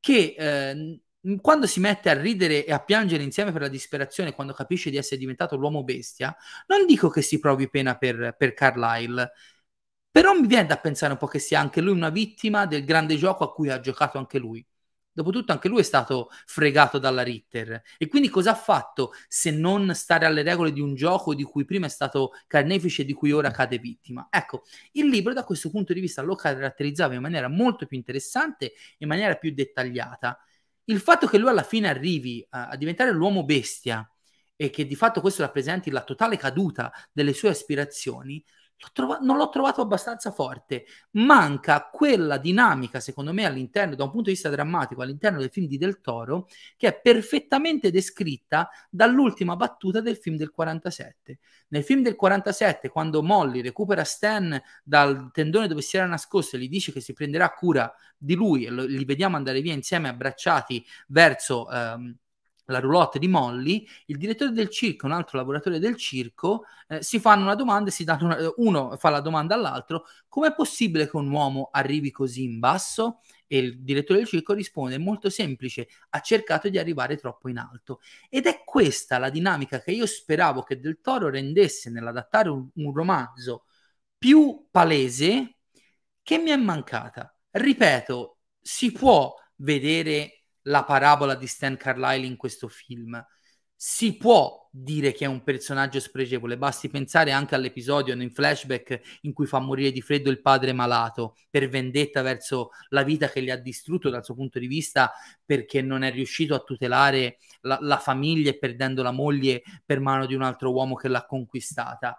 che eh, quando si mette a ridere e a piangere insieme per la disperazione, quando capisce di essere diventato l'uomo bestia, non dico che si provi pena per, per Carlyle, però mi viene da pensare un po' che sia anche lui una vittima del grande gioco a cui ha giocato anche lui. Dopotutto anche lui è stato fregato dalla Ritter. E quindi cosa ha fatto se non stare alle regole di un gioco di cui prima è stato carnefice e di cui ora cade vittima? Ecco, il libro da questo punto di vista lo caratterizzava in maniera molto più interessante, in maniera più dettagliata. Il fatto che lui alla fine arrivi a, a diventare l'uomo bestia e che di fatto questo rappresenti la totale caduta delle sue aspirazioni, L'ho trova- non l'ho trovato abbastanza forte. Manca quella dinamica, secondo me, all'interno, da un punto di vista drammatico, all'interno del film di Del Toro, che è perfettamente descritta dall'ultima battuta del film del 47. Nel film del 47, quando Molly recupera Stan dal tendone dove si era nascosto e gli dice che si prenderà cura di lui e lo- li vediamo andare via insieme abbracciati verso... Ehm, la roulotte di Molly, il direttore del circo un altro lavoratore del circo eh, si fanno una domanda e si danno una, uno fa la domanda all'altro com'è possibile che un uomo arrivi così in basso? E il direttore del circo risponde molto semplice, ha cercato di arrivare troppo in alto. Ed è questa la dinamica che io speravo che Del Toro rendesse nell'adattare un, un romanzo più palese che mi è mancata. Ripeto, si può vedere la parabola di Stan Carlyle in questo film. Si può dire che è un personaggio spregevole, basti pensare anche all'episodio in flashback in cui fa morire di freddo il padre malato per vendetta verso la vita che gli ha distrutto dal suo punto di vista perché non è riuscito a tutelare la, la famiglia e perdendo la moglie per mano di un altro uomo che l'ha conquistata.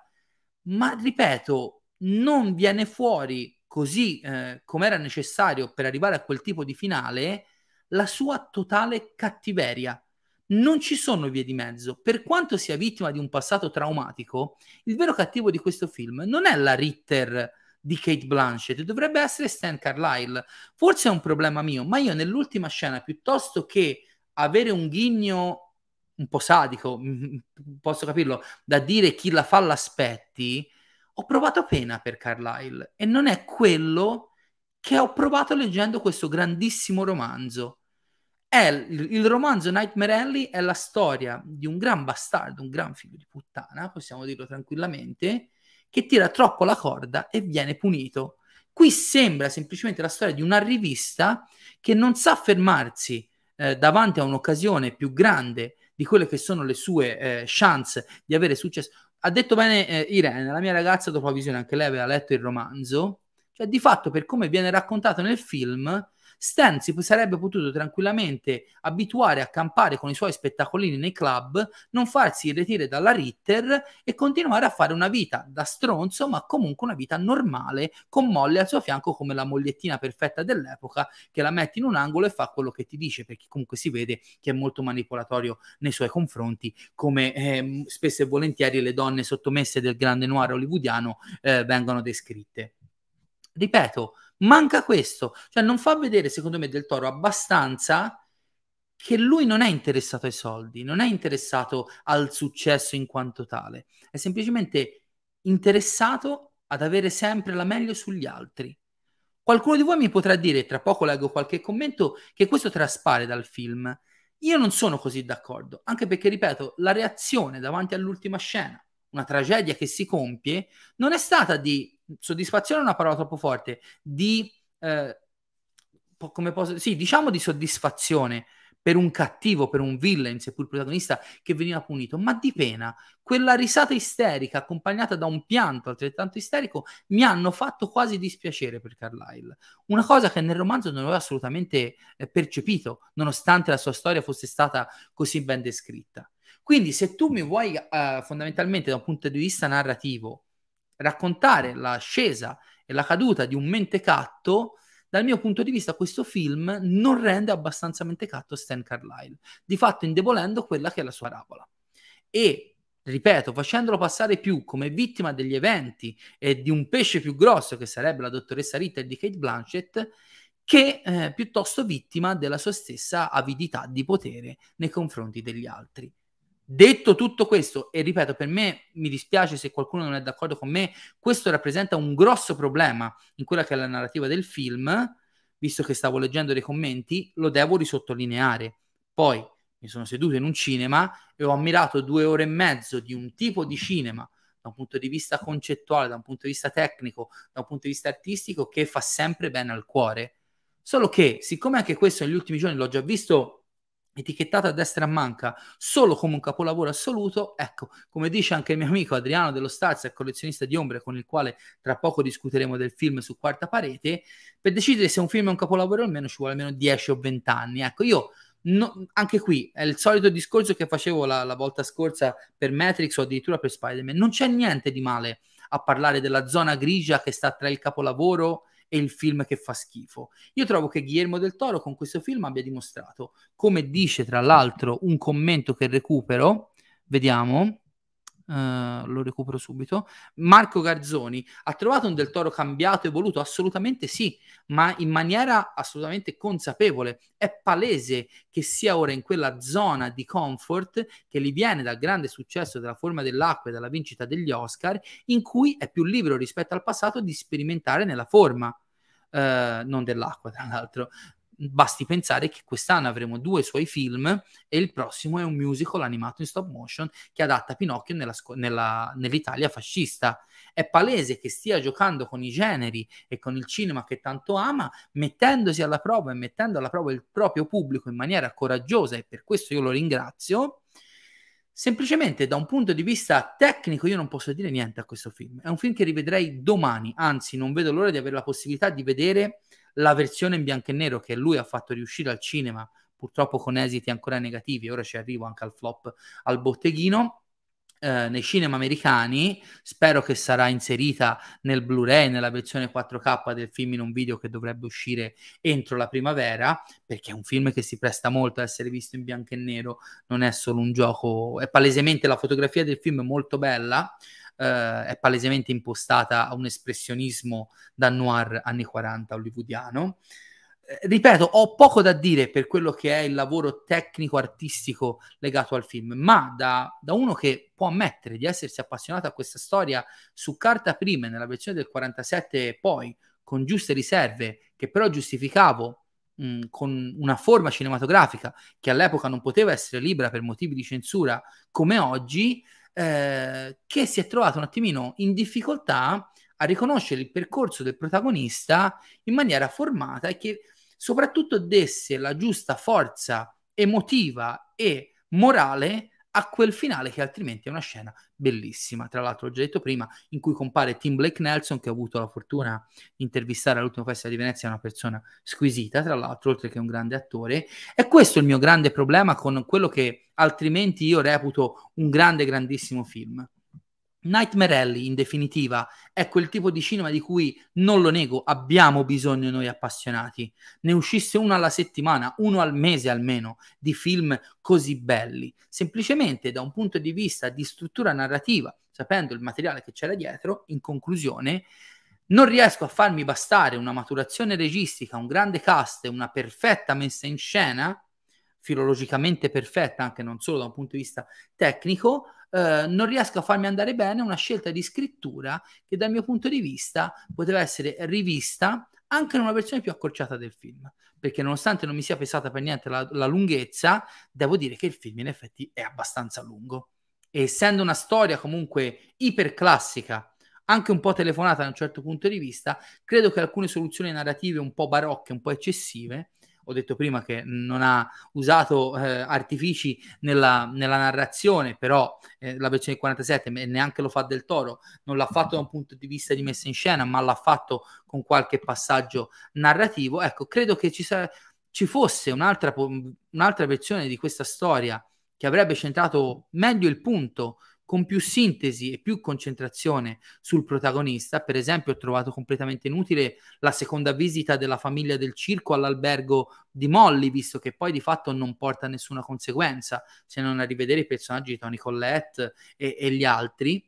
Ma ripeto, non viene fuori così eh, come era necessario per arrivare a quel tipo di finale la sua totale cattiveria. Non ci sono vie di mezzo. Per quanto sia vittima di un passato traumatico, il vero cattivo di questo film non è la Ritter di Kate Blanchett, dovrebbe essere Stan Carlyle. Forse è un problema mio, ma io nell'ultima scena, piuttosto che avere un ghigno un po' sadico, posso capirlo, da dire chi la fa l'aspetti, ho provato pena per Carlyle e non è quello che ho provato leggendo questo grandissimo romanzo. È il, il, romanzo Nightmare Alley è la storia di un gran bastardo, un gran figlio di puttana, possiamo dirlo tranquillamente, che tira troppo la corda e viene punito. Qui sembra semplicemente la storia di una rivista che non sa fermarsi eh, davanti a un'occasione più grande di quelle che sono le sue eh, chance di avere successo. Ha detto bene eh, Irene, la mia ragazza dopo la visione, anche lei aveva letto il romanzo, cioè, di fatto, per come viene raccontato nel film, Stan si sarebbe potuto tranquillamente abituare a campare con i suoi spettacolini nei club, non farsi irretire dalla Ritter e continuare a fare una vita da stronzo, ma comunque una vita normale, con Molly al suo fianco come la mogliettina perfetta dell'epoca, che la mette in un angolo e fa quello che ti dice, perché comunque si vede che è molto manipolatorio nei suoi confronti, come eh, spesso e volentieri le donne sottomesse del grande noir hollywoodiano eh, vengono descritte ripeto, manca questo, cioè non fa vedere secondo me del Toro abbastanza che lui non è interessato ai soldi, non è interessato al successo in quanto tale, è semplicemente interessato ad avere sempre la meglio sugli altri. Qualcuno di voi mi potrà dire, tra poco leggo qualche commento, che questo traspare dal film. Io non sono così d'accordo, anche perché, ripeto, la reazione davanti all'ultima scena, una tragedia che si compie, non è stata di soddisfazione è una parola troppo forte, di, eh, come posso, sì, diciamo di soddisfazione, per un cattivo, per un villain, seppur protagonista, che veniva punito, ma di pena. Quella risata isterica accompagnata da un pianto altrettanto isterico mi hanno fatto quasi dispiacere per Carlyle. Una cosa che nel romanzo non avevo assolutamente eh, percepito, nonostante la sua storia fosse stata così ben descritta. Quindi se tu mi vuoi eh, fondamentalmente da un punto di vista narrativo raccontare l'ascesa e la caduta di un mentecatto, dal mio punto di vista questo film non rende abbastanza mentecatto Stan Carlyle, di fatto indebolendo quella che è la sua parabola. E ripeto, facendolo passare più come vittima degli eventi e di un pesce più grosso che sarebbe la dottoressa Ritter di Kate Blanchett, che eh, piuttosto vittima della sua stessa avidità di potere nei confronti degli altri. Detto tutto questo, e ripeto, per me mi dispiace se qualcuno non è d'accordo con me, questo rappresenta un grosso problema in quella che è la narrativa del film, visto che stavo leggendo dei commenti, lo devo risottolineare. Poi mi sono seduto in un cinema e ho ammirato due ore e mezzo di un tipo di cinema da un punto di vista concettuale, da un punto di vista tecnico, da un punto di vista artistico, che fa sempre bene al cuore. Solo che, siccome anche questo negli ultimi giorni l'ho già visto etichettato a destra a manca solo come un capolavoro assoluto, ecco, come dice anche il mio amico Adriano dello Stazza, collezionista di ombre con il quale tra poco discuteremo del film su quarta parete, per decidere se un film è un capolavoro almeno ci vuole almeno 10 o 20 anni. Ecco, io no, anche qui è il solito discorso che facevo la, la volta scorsa per Matrix o addirittura per Spider-Man, non c'è niente di male a parlare della zona grigia che sta tra il capolavoro e il film che fa schifo. Io trovo che Guillermo del Toro con questo film abbia dimostrato, come dice tra l'altro un commento che recupero, vediamo, Uh, lo recupero subito. Marco Garzoni ha trovato un Del Toro cambiato, evoluto? Assolutamente sì, ma in maniera assolutamente consapevole. È palese che sia ora in quella zona di comfort che gli viene dal grande successo della forma dell'acqua e dalla vincita degli Oscar, in cui è più libero rispetto al passato di sperimentare nella forma. Uh, non dell'acqua, tra l'altro, basti pensare che quest'anno avremo due suoi film e il prossimo è un musical animato in stop motion che adatta Pinocchio nella, nella, nell'Italia fascista. È palese che stia giocando con i generi e con il cinema che tanto ama, mettendosi alla prova e mettendo alla prova il proprio pubblico in maniera coraggiosa e per questo io lo ringrazio. Semplicemente da un punto di vista tecnico io non posso dire niente a questo film. È un film che rivedrei domani, anzi non vedo l'ora di avere la possibilità di vedere la versione in bianco e nero che lui ha fatto riuscire al cinema, purtroppo con esiti ancora negativi, ora ci arrivo anche al flop al botteghino. Eh, nei cinema americani spero che sarà inserita nel Blu-ray nella versione 4K del film in un video che dovrebbe uscire entro la primavera perché è un film che si presta molto a essere visto in bianco e nero non è solo un gioco è palesemente la fotografia del film molto bella eh, è palesemente impostata a un espressionismo da noir anni 40 hollywoodiano. Eh, ripeto, ho poco da dire per quello che è il lavoro tecnico-artistico legato al film, ma da, da, uno che può ammettere di essersi appassionato a questa storia su carta prima, nella versione del 47 e poi, con giuste riserve, che però giustificavo mh, con una forma cinematografica che all'epoca non poteva essere libera per motivi di censura come oggi, eh, che si è trovato un attimino in difficoltà a riconoscere il percorso del protagonista in maniera formata e che soprattutto desse la giusta forza emotiva e morale a quel finale che altrimenti è una scena bellissima. Tra l'altro, ho già detto prima, in cui compare Tim Blake Nelson, che ho avuto la fortuna di intervistare all'ultimo festival di Venezia, è una persona squisita, tra l'altro, oltre che un grande attore. E questo è il mio grande problema con quello che altrimenti io reputo un grande, grandissimo film. Nightmare Alley, in definitiva, è quel tipo di cinema di cui, non lo nego, abbiamo bisogno noi appassionati. Ne uscisse uno alla settimana, uno al mese almeno, di film così belli. Semplicemente da un punto di vista di struttura narrativa, sapendo il materiale che c'era dietro, in conclusione, non riesco a farmi bastare una maturazione registica, un grande cast e una perfetta messa in scena, filologicamente perfetta, anche non solo da un punto di vista tecnico, eh, non riesco a farmi andare bene una scelta di scrittura che dal mio punto di vista poteva essere rivista anche in una versione più accorciata del film. Perché nonostante non mi sia pesata per niente la, la lunghezza, devo dire che il film in effetti è abbastanza lungo. E essendo una storia comunque iperclassica, anche un po' telefonata da un certo punto di vista, credo che alcune soluzioni narrative un po' barocche, un po' eccessive, ho detto prima che non ha usato eh, artifici nella, nella, narrazione, però eh, la versione 47 neanche lo fa del Toro, non l'ha fatto da un punto di vista di messa in scena, ma l'ha fatto con qualche passaggio narrativo. Ecco, credo che ci, sa- ci fosse un'altra, un'altra versione di questa storia che avrebbe centrato meglio il punto con più sintesi e più concentrazione sul protagonista. Per esempio, ho trovato completamente inutile la seconda visita della famiglia del circo all'albergo di Molly, visto che poi di fatto non porta nessuna conseguenza se non a rivedere i personaggi di Tony Collette e, e gli altri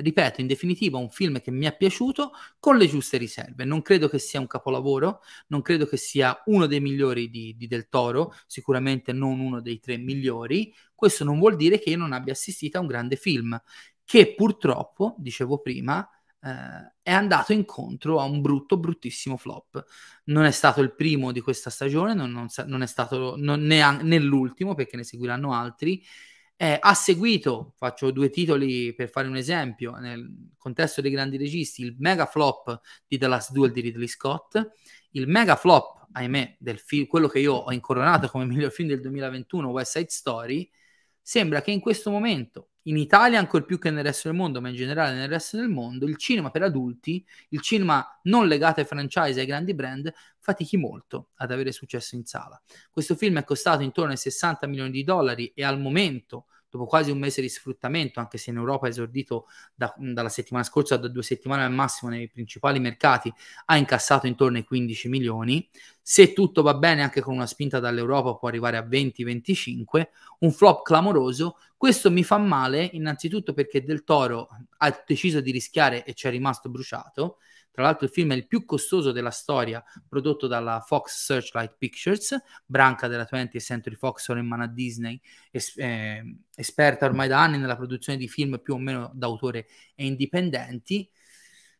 ripeto, in definitiva, un film che mi è piaciuto con le giuste riserve. Non credo che sia un capolavoro, non credo che sia uno dei migliori di, di, Del Toro, sicuramente non uno dei tre migliori. Questo non vuol dire che io non abbia assistito a un grande film, che purtroppo, dicevo prima, eh, è andato incontro a un brutto, bruttissimo flop. Non è stato il primo di questa stagione, non, non, non è stato non, né, né l'ultimo, perché ne seguiranno altri eh, ha seguito, faccio due titoli per fare un esempio, nel contesto dei grandi registi, il mega flop di The Last Duel di Ridley Scott, il mega flop, ahimè, del film, quello che io ho incoronato come miglior film del 2021, West Side Story, sembra che in questo momento, in Italia ancora più che nel resto del mondo, ma in generale nel resto del mondo, il cinema per adulti, il cinema non legato ai franchise, ai grandi brand, fatichi molto ad avere successo in sala. Questo film è costato intorno ai 60 milioni di dollari e al momento dopo quasi un mese di sfruttamento, anche se in Europa è esordito da, dalla settimana scorsa, da due settimane al massimo nei principali mercati, ha incassato intorno ai 15 milioni. Se tutto va bene, anche con una spinta dall'Europa può arrivare a 20-25, un flop clamoroso. Questo mi fa male innanzitutto perché Del Toro ha deciso di rischiare e ci è rimasto bruciato tra l'altro il film è il più costoso della storia, prodotto dalla Fox Searchlight Pictures, branca della 20th Century Fox ora in mano a Disney, es- eh, esperta ormai da anni nella produzione di film più o meno d'autore e indipendenti.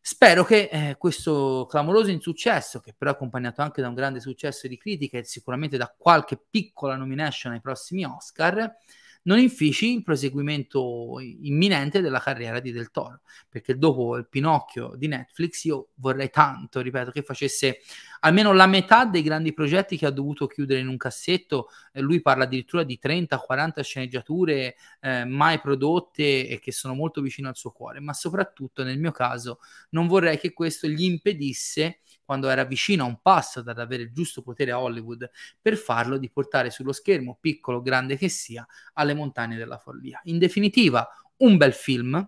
Spero che eh, questo clamoroso insuccesso, che però è accompagnato anche da un grande successo di critica e sicuramente da qualche piccola nomination ai prossimi Oscar, non infici il proseguimento imminente della carriera di Del Toro, perché dopo il Pinocchio di Netflix io vorrei tanto, ripeto, che facesse almeno la metà dei grandi progetti che ha dovuto chiudere in un cassetto, eh, lui parla addirittura di 30-40 sceneggiature eh, mai prodotte e che sono molto vicino al suo cuore, ma soprattutto nel mio caso non vorrei che questo gli impedisse quando era vicino a un passo dad avere il giusto potere a Hollywood per farlo, di portare sullo schermo, piccolo o grande che sia, alle montagne della follia. In definitiva, un bel film,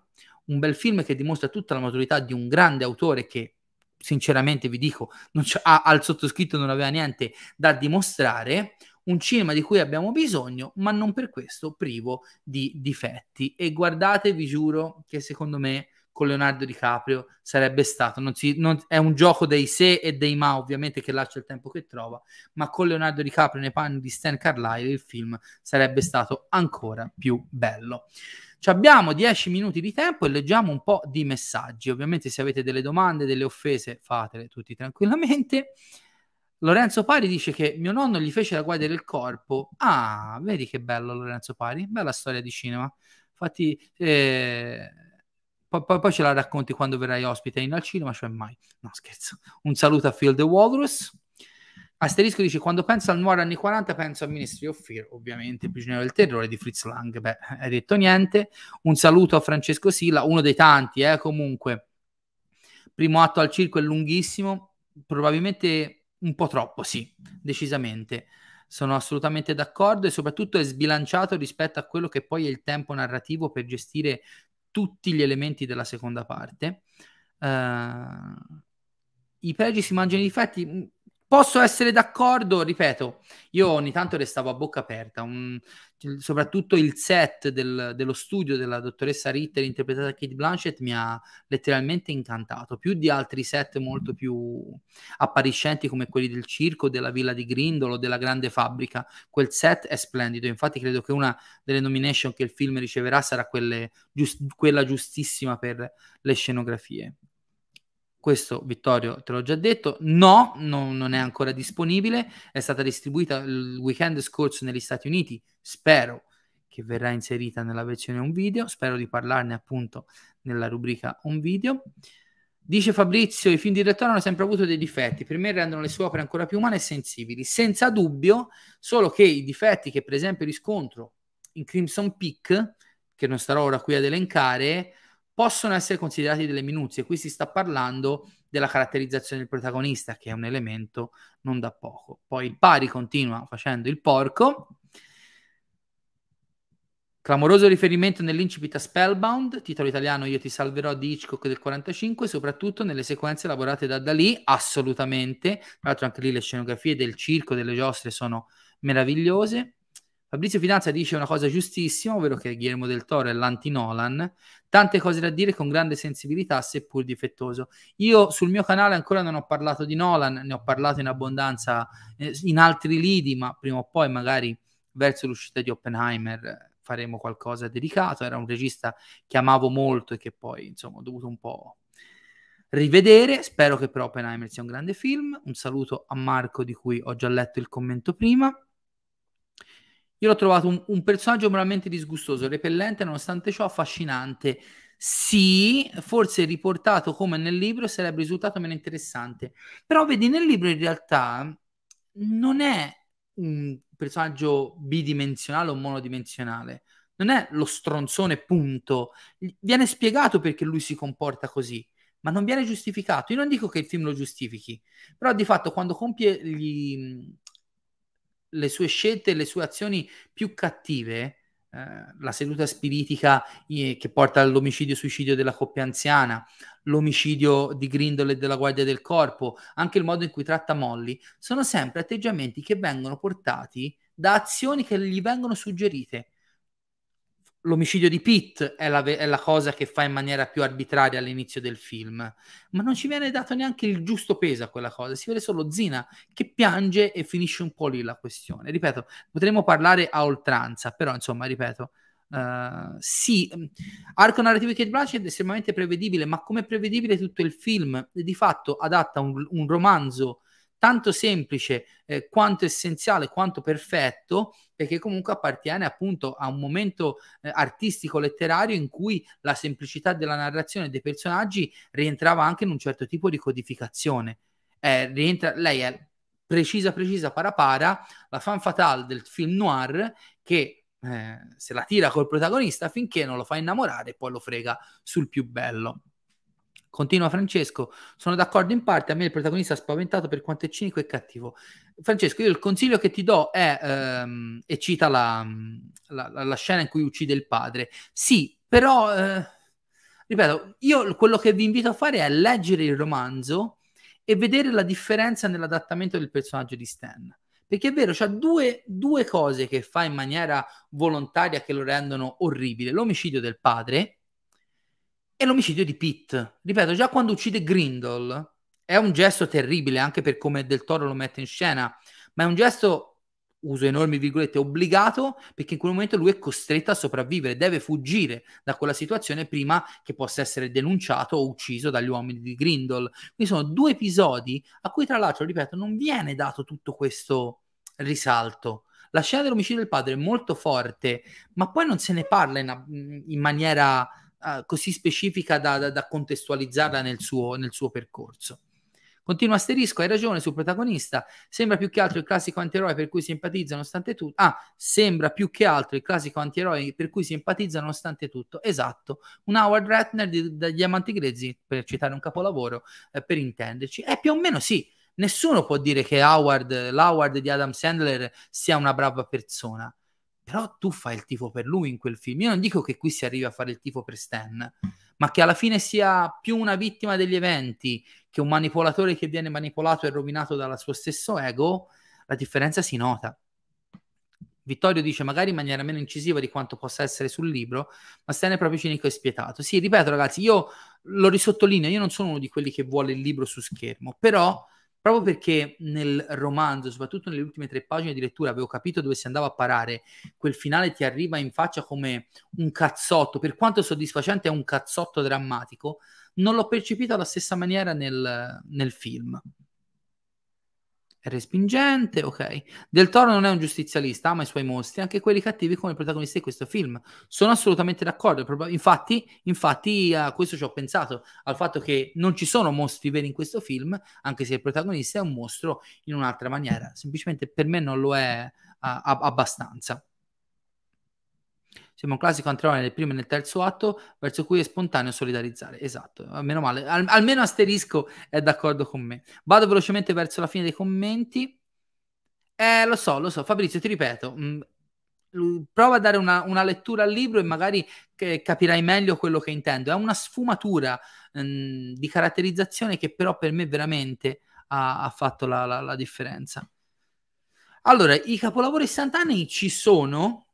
un bel film che dimostra tutta la maturità di un grande autore che sinceramente vi dico, ha, al sottoscritto non aveva niente da dimostrare, un cinema di cui abbiamo bisogno, ma non per questo privo di difetti. E guardate, vi giuro che secondo me con Leonardo DiCaprio sarebbe stato, non si, non, è un gioco dei se e dei ma ovviamente che lascia il tempo che trova, ma con Leonardo DiCaprio nei panni di Stan Carlyle il film sarebbe stato ancora più bello. Ci abbiamo 10 minuti di tempo e leggiamo un po' di messaggi. Ovviamente se avete delle domande, delle offese, fatele tutti tranquillamente. Lorenzo Pari dice che mio nonno gli fece la guardia del corpo. Ah, vedi che bello Lorenzo Pari, bella storia di cinema. Infatti, eh, poi, poi, ce la racconti quando verrai ospite in al cinema, cioè mai. No, scherzo. Un saluto a Phil the Walrus. Asterisco dice: Quando penso al noir anni 40, penso a Ministry of Fear, ovviamente, Prigioniero del Terrore di Fritz Lang. Beh, hai detto niente. Un saluto a Francesco Silla, uno dei tanti, eh, comunque. Primo atto al circo è lunghissimo, probabilmente un po' troppo, sì, decisamente. Sono assolutamente d'accordo e soprattutto è sbilanciato rispetto a quello che poi è il tempo narrativo per gestire tutti gli elementi della seconda parte. Uh, I pregi si mangiano i difetti. Posso essere d'accordo, ripeto, io ogni tanto restavo a bocca aperta, un, soprattutto il set del, dello studio della dottoressa Ritter interpretata da Kate Blanchett mi ha letteralmente incantato, più di altri set molto più appariscenti come quelli del circo, della villa di Grindolo, della grande fabbrica. Quel set è splendido, infatti credo che una delle nomination che il film riceverà sarà quelle, giust, quella giustissima per le scenografie. Questo, Vittorio, te l'ho già detto. No, no, non è ancora disponibile. È stata distribuita il weekend scorso negli Stati Uniti. Spero che verrà inserita nella versione un video. Spero di parlarne appunto nella rubrica un video. Dice Fabrizio, i film di Rettore hanno sempre avuto dei difetti, per me rendono le sue opere ancora più umane e sensibili, senza dubbio, solo che i difetti che per esempio riscontro in Crimson Peak, che non starò ora qui ad elencare, possono essere considerati delle minuzie. Qui si sta parlando della caratterizzazione del protagonista, che è un elemento non da poco. Poi il pari continua facendo il porco, Clamoroso riferimento nell'incipit a Spellbound, titolo italiano Io ti salverò di Hitchcock del 45, soprattutto nelle sequenze lavorate da Dalì, assolutamente. Tra l'altro anche lì le scenografie del circo, delle giostre sono meravigliose. Fabrizio Fidanza dice una cosa giustissima, ovvero che Guillermo del Toro è l'anti-Nolan. Tante cose da dire con grande sensibilità, seppur difettoso. Io sul mio canale ancora non ho parlato di Nolan, ne ho parlato in abbondanza eh, in altri lidi, ma prima o poi magari verso l'uscita di Oppenheimer faremo qualcosa dedicato. Era un regista che amavo molto e che poi, insomma, ho dovuto un po' rivedere. Spero che però Oppenheimer sia un grande film. Un saluto a Marco, di cui ho già letto il commento prima. Io l'ho trovato un, un personaggio moralmente disgustoso, repellente, nonostante ciò affascinante. Sì, forse riportato come nel libro sarebbe risultato meno interessante. Però vedi, nel libro in realtà non è un personaggio bidimensionale o monodimensionale. Non è lo stronzone, punto. Viene spiegato perché lui si comporta così, ma non viene giustificato. Io non dico che il film lo giustifichi, però di fatto quando compie gli, le sue scelte, le sue azioni più cattive, eh, la seduta spiritica eh, che porta all'omicidio-suicidio della coppia anziana, l'omicidio di Grindel e della Guardia del Corpo, anche il modo in cui tratta Molly, sono sempre atteggiamenti che vengono portati da azioni che gli vengono suggerite l'omicidio di Pitt è la, è la, cosa che fa in maniera più arbitraria all'inizio del film, ma non ci viene dato neanche il giusto peso a quella cosa, si vede solo Zina che piange e finisce un po' lì la questione. Ripeto, potremmo parlare a oltranza, però insomma, ripeto, uh, sì, arco narrativo di Kate Blanchett è estremamente prevedibile, ma come prevedibile tutto il film, di fatto adatta un, un romanzo tanto semplice eh, quanto essenziale, quanto perfetto, perché comunque appartiene appunto a un momento eh, artistico letterario in cui la semplicità della narrazione dei personaggi rientrava anche in un certo tipo di codificazione. Eh, rientra, lei è precisa, precisa, para para, la fan fatale del film noir che eh, se la tira col protagonista finché non lo fa innamorare e poi lo frega sul più bello. Continua Francesco, sono d'accordo in parte, a me il protagonista ha spaventato per quanto è cinico e cattivo. Francesco, io il consiglio che ti do è, ehm, e cita la, la, la, scena in cui uccide il padre, sì, però, eh, ripeto, io quello che vi invito a fare è leggere il romanzo e vedere la differenza nell'adattamento del personaggio di Stan. Perché è vero, c'ha due, due cose che fa in maniera volontaria che lo rendono orribile. L'omicidio del padre, e l'omicidio di Pitt. Ripeto, già quando uccide Grindel è un gesto terribile, anche per come Del Toro lo mette in scena, ma è un gesto, uso enormi virgolette, obbligato, perché in quel momento lui è costretto a sopravvivere, deve fuggire da quella situazione prima che possa essere denunciato o ucciso dagli uomini di Grindel. Quindi sono due episodi a cui, tra l'altro, ripeto, non viene dato tutto questo risalto. La scena dell'omicidio del padre è molto forte, ma poi non se ne parla in, in maniera uh, così specifica da, da, da contestualizzarla nel suo, nel suo percorso. Continua asterisco, hai ragione sul protagonista, sembra più che altro il classico antieroe per cui simpatizza nonostante tutto. Ah, sembra più che altro il classico antieroe per cui simpatizza nonostante tutto. Esatto, un Howard Ratner di, dagli Diamanti Grezzi, per citare un capolavoro, eh, per intenderci. E più o meno sì, nessuno può dire che Howard, l'Howard di Adam Sandler sia una brava persona però tu fai il tifo per lui in quel film. Io non dico che qui si arrivi a fare il tifo per Stan, ma che alla fine sia più una vittima degli eventi che un manipolatore che viene manipolato e rovinato dal suo stesso ego, la differenza si nota. Vittorio dice magari in maniera meno incisiva di quanto possa essere sul libro, ma Stan è proprio cinico e spietato. Sì, ripeto ragazzi, io lo risottolineo, io non sono uno di quelli che vuole il libro su schermo, però proprio perché nel romanzo, soprattutto nelle ultime tre pagine di lettura, avevo capito dove si andava a parare, quel finale ti arriva in faccia come un cazzotto, per quanto soddisfacente è un cazzotto drammatico, non l'ho percepito alla stessa maniera nel, nel film. È respingente, ok. Del Toro non è un giustizialista, ama i suoi mostri, anche quelli cattivi come i protagonisti di questo film. Sono assolutamente d'accordo. Infatti, infatti a questo ci ho pensato, al fatto che non ci sono mostri veri in questo film, anche se il protagonista è un mostro in un'altra maniera. Semplicemente per me non lo è a, a, abbastanza. Sembra un classico anteriore nel primo e nel terzo atto verso cui è spontaneo solidarizzare. Esatto, meno male. Al- almeno Asterisco è d'accordo con me. Vado velocemente verso la fine dei commenti. Eh, lo so, lo so. Fabrizio, ti ripeto, mh, mm, prova a dare una, una, lettura al libro e magari capirai meglio quello che intendo. È una sfumatura mh, mm, di caratterizzazione che però per me veramente ha, ha fatto la, la, la differenza. Allora, i capolavori istantanei ci sono,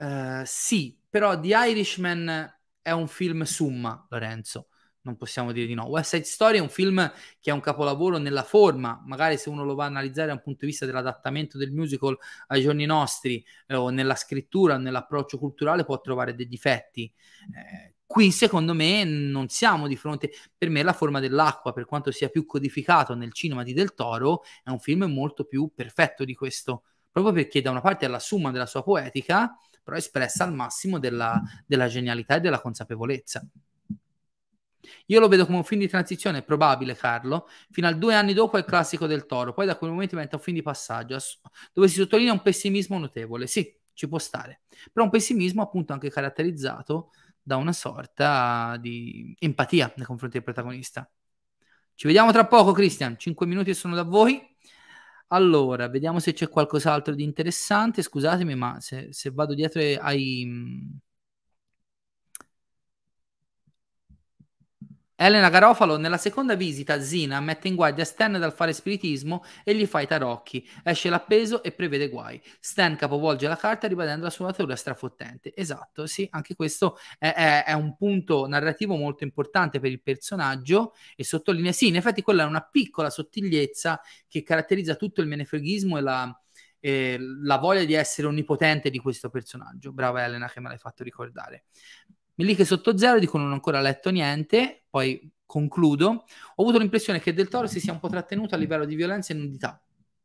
Uh, sì, però The Irishman è un film summa, Lorenzo. Non possiamo dire di no. West Side Story è un film che è un capolavoro nella forma, magari se uno lo va a analizzare da un punto di vista dell'adattamento del musical ai giorni nostri, eh, o nella scrittura, nell'approccio culturale, può trovare dei difetti. Eh, qui, secondo me, non siamo di fronte. Per me, La forma dell'acqua, per quanto sia più codificato nel cinema di Del Toro, è un film molto più perfetto di questo. Proprio perché, da una parte, è la summa della sua poetica però espressa al massimo della, della genialità e della consapevolezza. Io lo vedo come un film di transizione, probabile, Carlo. Fino a due anni dopo è il classico del toro, poi da quel momento diventa un film di passaggio, dove si sottolinea un pessimismo notevole. Sì, ci può stare, però un pessimismo appunto anche caratterizzato da una sorta di empatia nei confronti del protagonista. Ci vediamo tra poco, Christian. Cinque minuti sono da voi. Allora, vediamo se c'è qualcos'altro di interessante. Scusatemi, ma se, se vado dietro ai, Elena Garofalo nella seconda visita Zina mette in guardia Stan dal fare spiritismo e gli fa i tarocchi. Esce l'appeso e prevede guai. Stan capovolge la carta ribadendo la sua teoria strafottente. Esatto, sì, anche questo è, è, è, un punto narrativo molto importante per il personaggio e sottolinea, sì, in effetti quella è una piccola sottigliezza che caratterizza tutto il menefreghismo e la, eh, la voglia di essere onnipotente di questo personaggio. Brava Elena che me l'hai fatto ricordare. Meliche sotto zero dicono non ho ancora letto niente, poi concludo. Ho avuto l'impressione che Del Toro si sia un po' trattenuto a livello di violenza e nudità.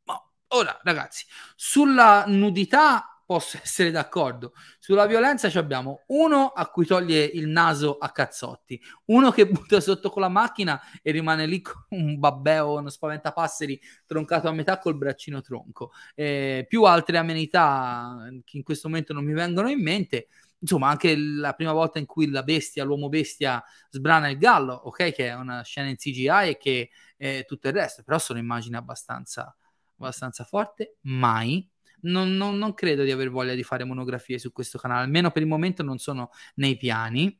Ma ora, ragazzi, sulla nudità posso essere d'accordo. Sulla violenza abbiamo uno a cui toglie il naso a cazzotti, uno che butta sotto con la macchina e rimane lì con un babbeo, uno spaventapasseri troncato a metà col braccino tronco. Eh, più altre amenità che in questo momento non mi vengono in mente insomma, anche la prima volta in cui la bestia, l'uomo bestia, sbrana il gallo, ok, che è una scena in CGI e che è tutto il resto, però sono immagini abbastanza, abbastanza forti. Mai. Non, non, non credo di aver voglia di fare monografie su questo canale, almeno per il momento non sono nei piani.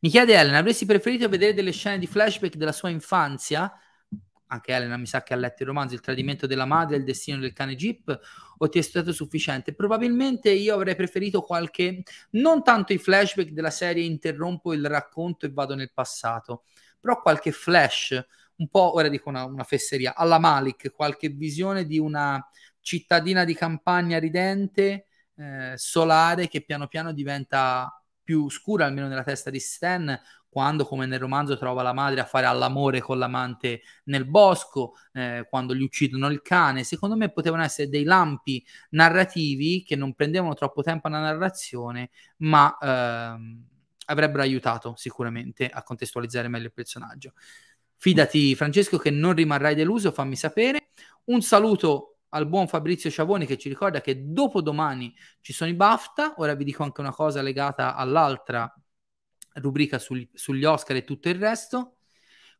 Mi chiede Elena, avresti preferito vedere delle scene di flashback della sua infanzia? Anche Elena mi sa che ha letto il romanzo Il tradimento della madre il destino del cane Jeep o ti è stato sufficiente? Probabilmente io avrei preferito qualche, non tanto i flashback della serie interrompo il racconto e vado nel passato, però qualche flash, un po', ora dico una, una fesseria, alla Malik, qualche visione di una cittadina di campagna ridente, eh, solare, che piano piano diventa più scura, almeno nella testa di Stan, quando come nel romanzo trova la madre a fare all'amore con l'amante nel bosco, eh, quando gli uccidono il cane, secondo me potevano essere dei lampi narrativi che non prendevano troppo tempo alla narrazione, ma ehm, avrebbero aiutato sicuramente a contestualizzare meglio il personaggio. Fidati Francesco che non rimarrai deluso, fammi sapere. Un saluto al buon Fabrizio Ciavoni che ci ricorda che dopo domani ci sono i BAFTA, ora vi dico anche una cosa legata all'altra rubrica sugli, sugli Oscar e tutto il resto.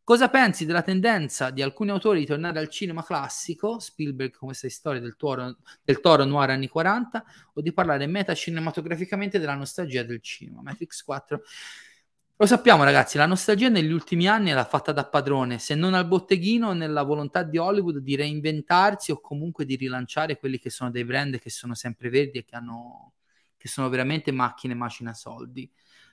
Cosa pensi della tendenza di alcuni autori di tornare al cinema classico, Spielberg con questa storia del toro, del toro noir anni 40, o di parlare metacinematograficamente della nostalgia del cinema? Matrix 4. Lo sappiamo ragazzi, la nostalgia negli ultimi anni l'ha fatta da padrone, se non al botteghino, nella volontà di Hollywood di reinventarsi o comunque di rilanciare quelli che sono dei brand che sono sempre verdi e che, hanno, che sono veramente macchine macina soldi.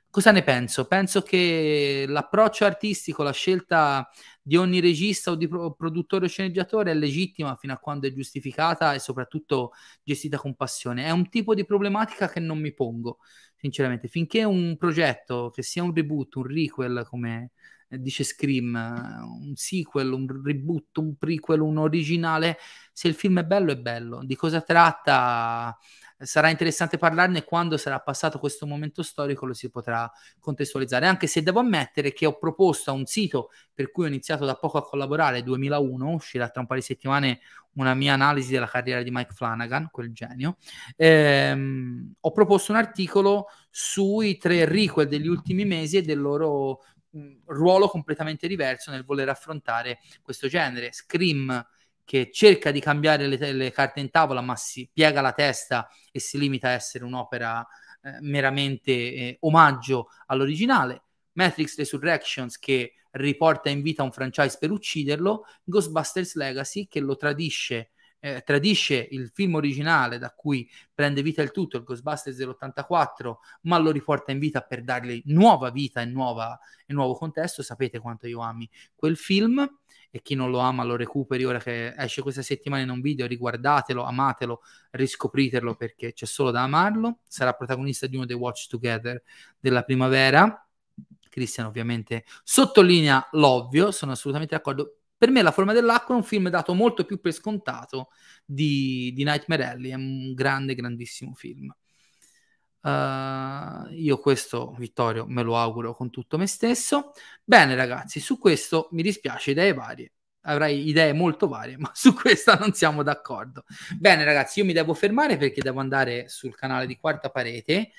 Cosa ne penso? Penso che l'approccio artistico, la scelta di ogni regista o di pro- produttore o sceneggiatore è legittima fino a quando è giustificata e soprattutto gestita con passione. È un tipo di problematica che non mi pongo, sinceramente. Finché un progetto, che sia un reboot, un requel, come dice Scream, un sequel, un reboot, un prequel, un originale, se il film è bello è bello. Di cosa tratta? Sarà interessante parlarne quando sarà passato questo momento storico, lo si potrà contestualizzare. Anche se devo ammettere che ho proposto a un sito per cui ho iniziato da poco a collaborare, 2001, uscirà tra un paio di settimane una mia analisi della carriera di Mike Flanagan, quel genio. Ehm, ho proposto un articolo sui tre requel degli ultimi mesi e del loro ruolo completamente diverso nel voler affrontare questo genere. Scream che cerca di cambiare le, le, carte in tavola, ma si piega la testa e si limita a essere un'opera eh, meramente eh, omaggio all'originale. Matrix Resurrections che riporta in vita un franchise per ucciderlo, Ghostbusters Legacy che lo tradisce, eh, tradisce il film originale da cui prende vita il tutto, il Ghostbusters dell'84, ma lo riporta in vita per dargli nuova vita e, nuova, e nuovo contesto. Sapete quanto io ami quel film e chi non lo ama lo recuperi ora che esce questa settimana in un video, riguardatelo, amatelo, riscopritelo perché c'è solo da amarlo. Sarà protagonista di uno dei Watch Together della primavera. Christian ovviamente sottolinea l'ovvio, sono assolutamente d'accordo. Per me La forma dell'acqua è un film dato molto più per scontato di, di Nightmare Alley, è un grande, grandissimo film. Uh, io questo, Vittorio, me lo auguro con tutto me stesso. Bene, ragazzi, su questo mi dispiace, idee varie. Avrai idee molto varie, ma su questa non siamo d'accordo. Bene, ragazzi, io mi devo fermare perché devo andare sul canale di Quarta Parete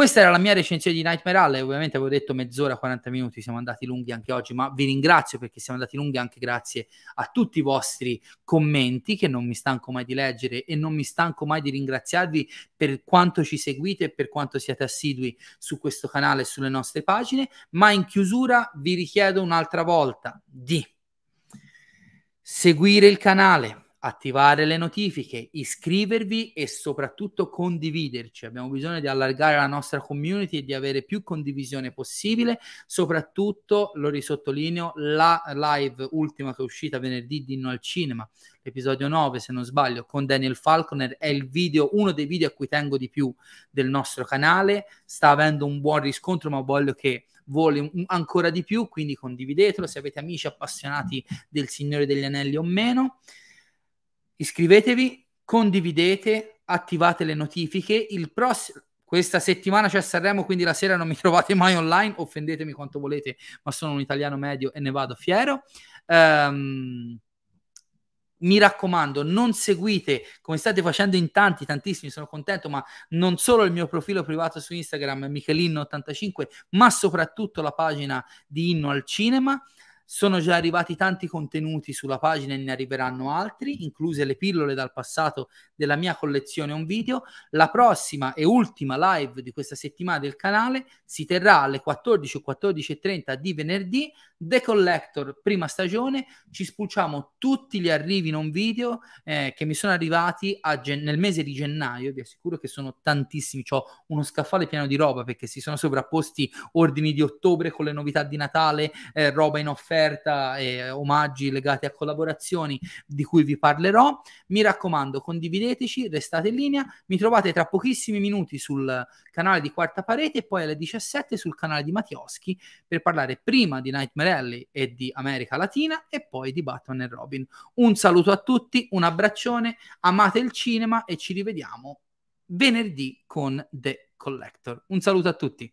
questa era la mia recensione di Nightmare Alley, ovviamente avevo detto mezz'ora, 40 minuti, siamo andati lunghi anche oggi, ma vi ringrazio perché siamo andati lunghi anche grazie a tutti i vostri commenti che non mi stanco mai di leggere e non mi stanco mai di ringraziarvi per quanto ci seguite e per quanto siete assidui su questo canale e sulle nostre pagine, ma in chiusura vi richiedo un'altra volta di seguire il canale, attivare le notifiche, iscrivervi e soprattutto condividerci. Abbiamo bisogno di allargare la nostra community e di avere più condivisione possibile. Soprattutto, lo risottolineo, la live ultima che è uscita venerdì di Inno al Cinema, l'episodio 9 se non sbaglio, con Daniel Falconer, è il video, uno dei video a cui tengo di più del nostro canale. Sta avendo un buon riscontro, ma voglio che voli ancora di più, quindi condividetelo se avete amici appassionati del Signore degli Anelli o meno iscrivetevi, condividete, attivate le notifiche. Il prossimo questa settimana c'è Sanremo, quindi la sera non mi trovate mai online, offendetemi quanto volete, ma sono un italiano medio e ne vado fiero. Um, mi raccomando, non seguite come state facendo in tanti, tantissimi, sono contento, ma non solo il mio profilo privato su Instagram, Michelin85, ma soprattutto la pagina di Inno al Cinema. Sono già arrivati tanti contenuti sulla pagina e ne arriveranno altri, incluse le pillole dal passato della mia collezione un video. La prossima e ultima live di questa settimana del canale si terrà alle 14 o 14.30 di venerdì. The Collector, prima stagione. Ci spulciamo tutti gli arrivi non video eh, che mi sono arrivati gen- nel mese di gennaio. Vi assicuro che sono tantissimi. Ho uno scaffale pieno di roba perché si sono sovrapposti ordini di ottobre con le novità di Natale, eh, roba in offerta offerta e omaggi legati a collaborazioni di cui vi parlerò. Mi raccomando, condivideteci, restate in linea. Mi trovate tra pochissimi minuti sul canale di Quarta Parete e poi alle 17 sul canale di Mattioschi per parlare prima di Nightmare Alley e di America Latina e poi di Batman e Robin. Un saluto a tutti, un abbraccione, amate il cinema e ci rivediamo venerdì con The Collector. Un saluto a tutti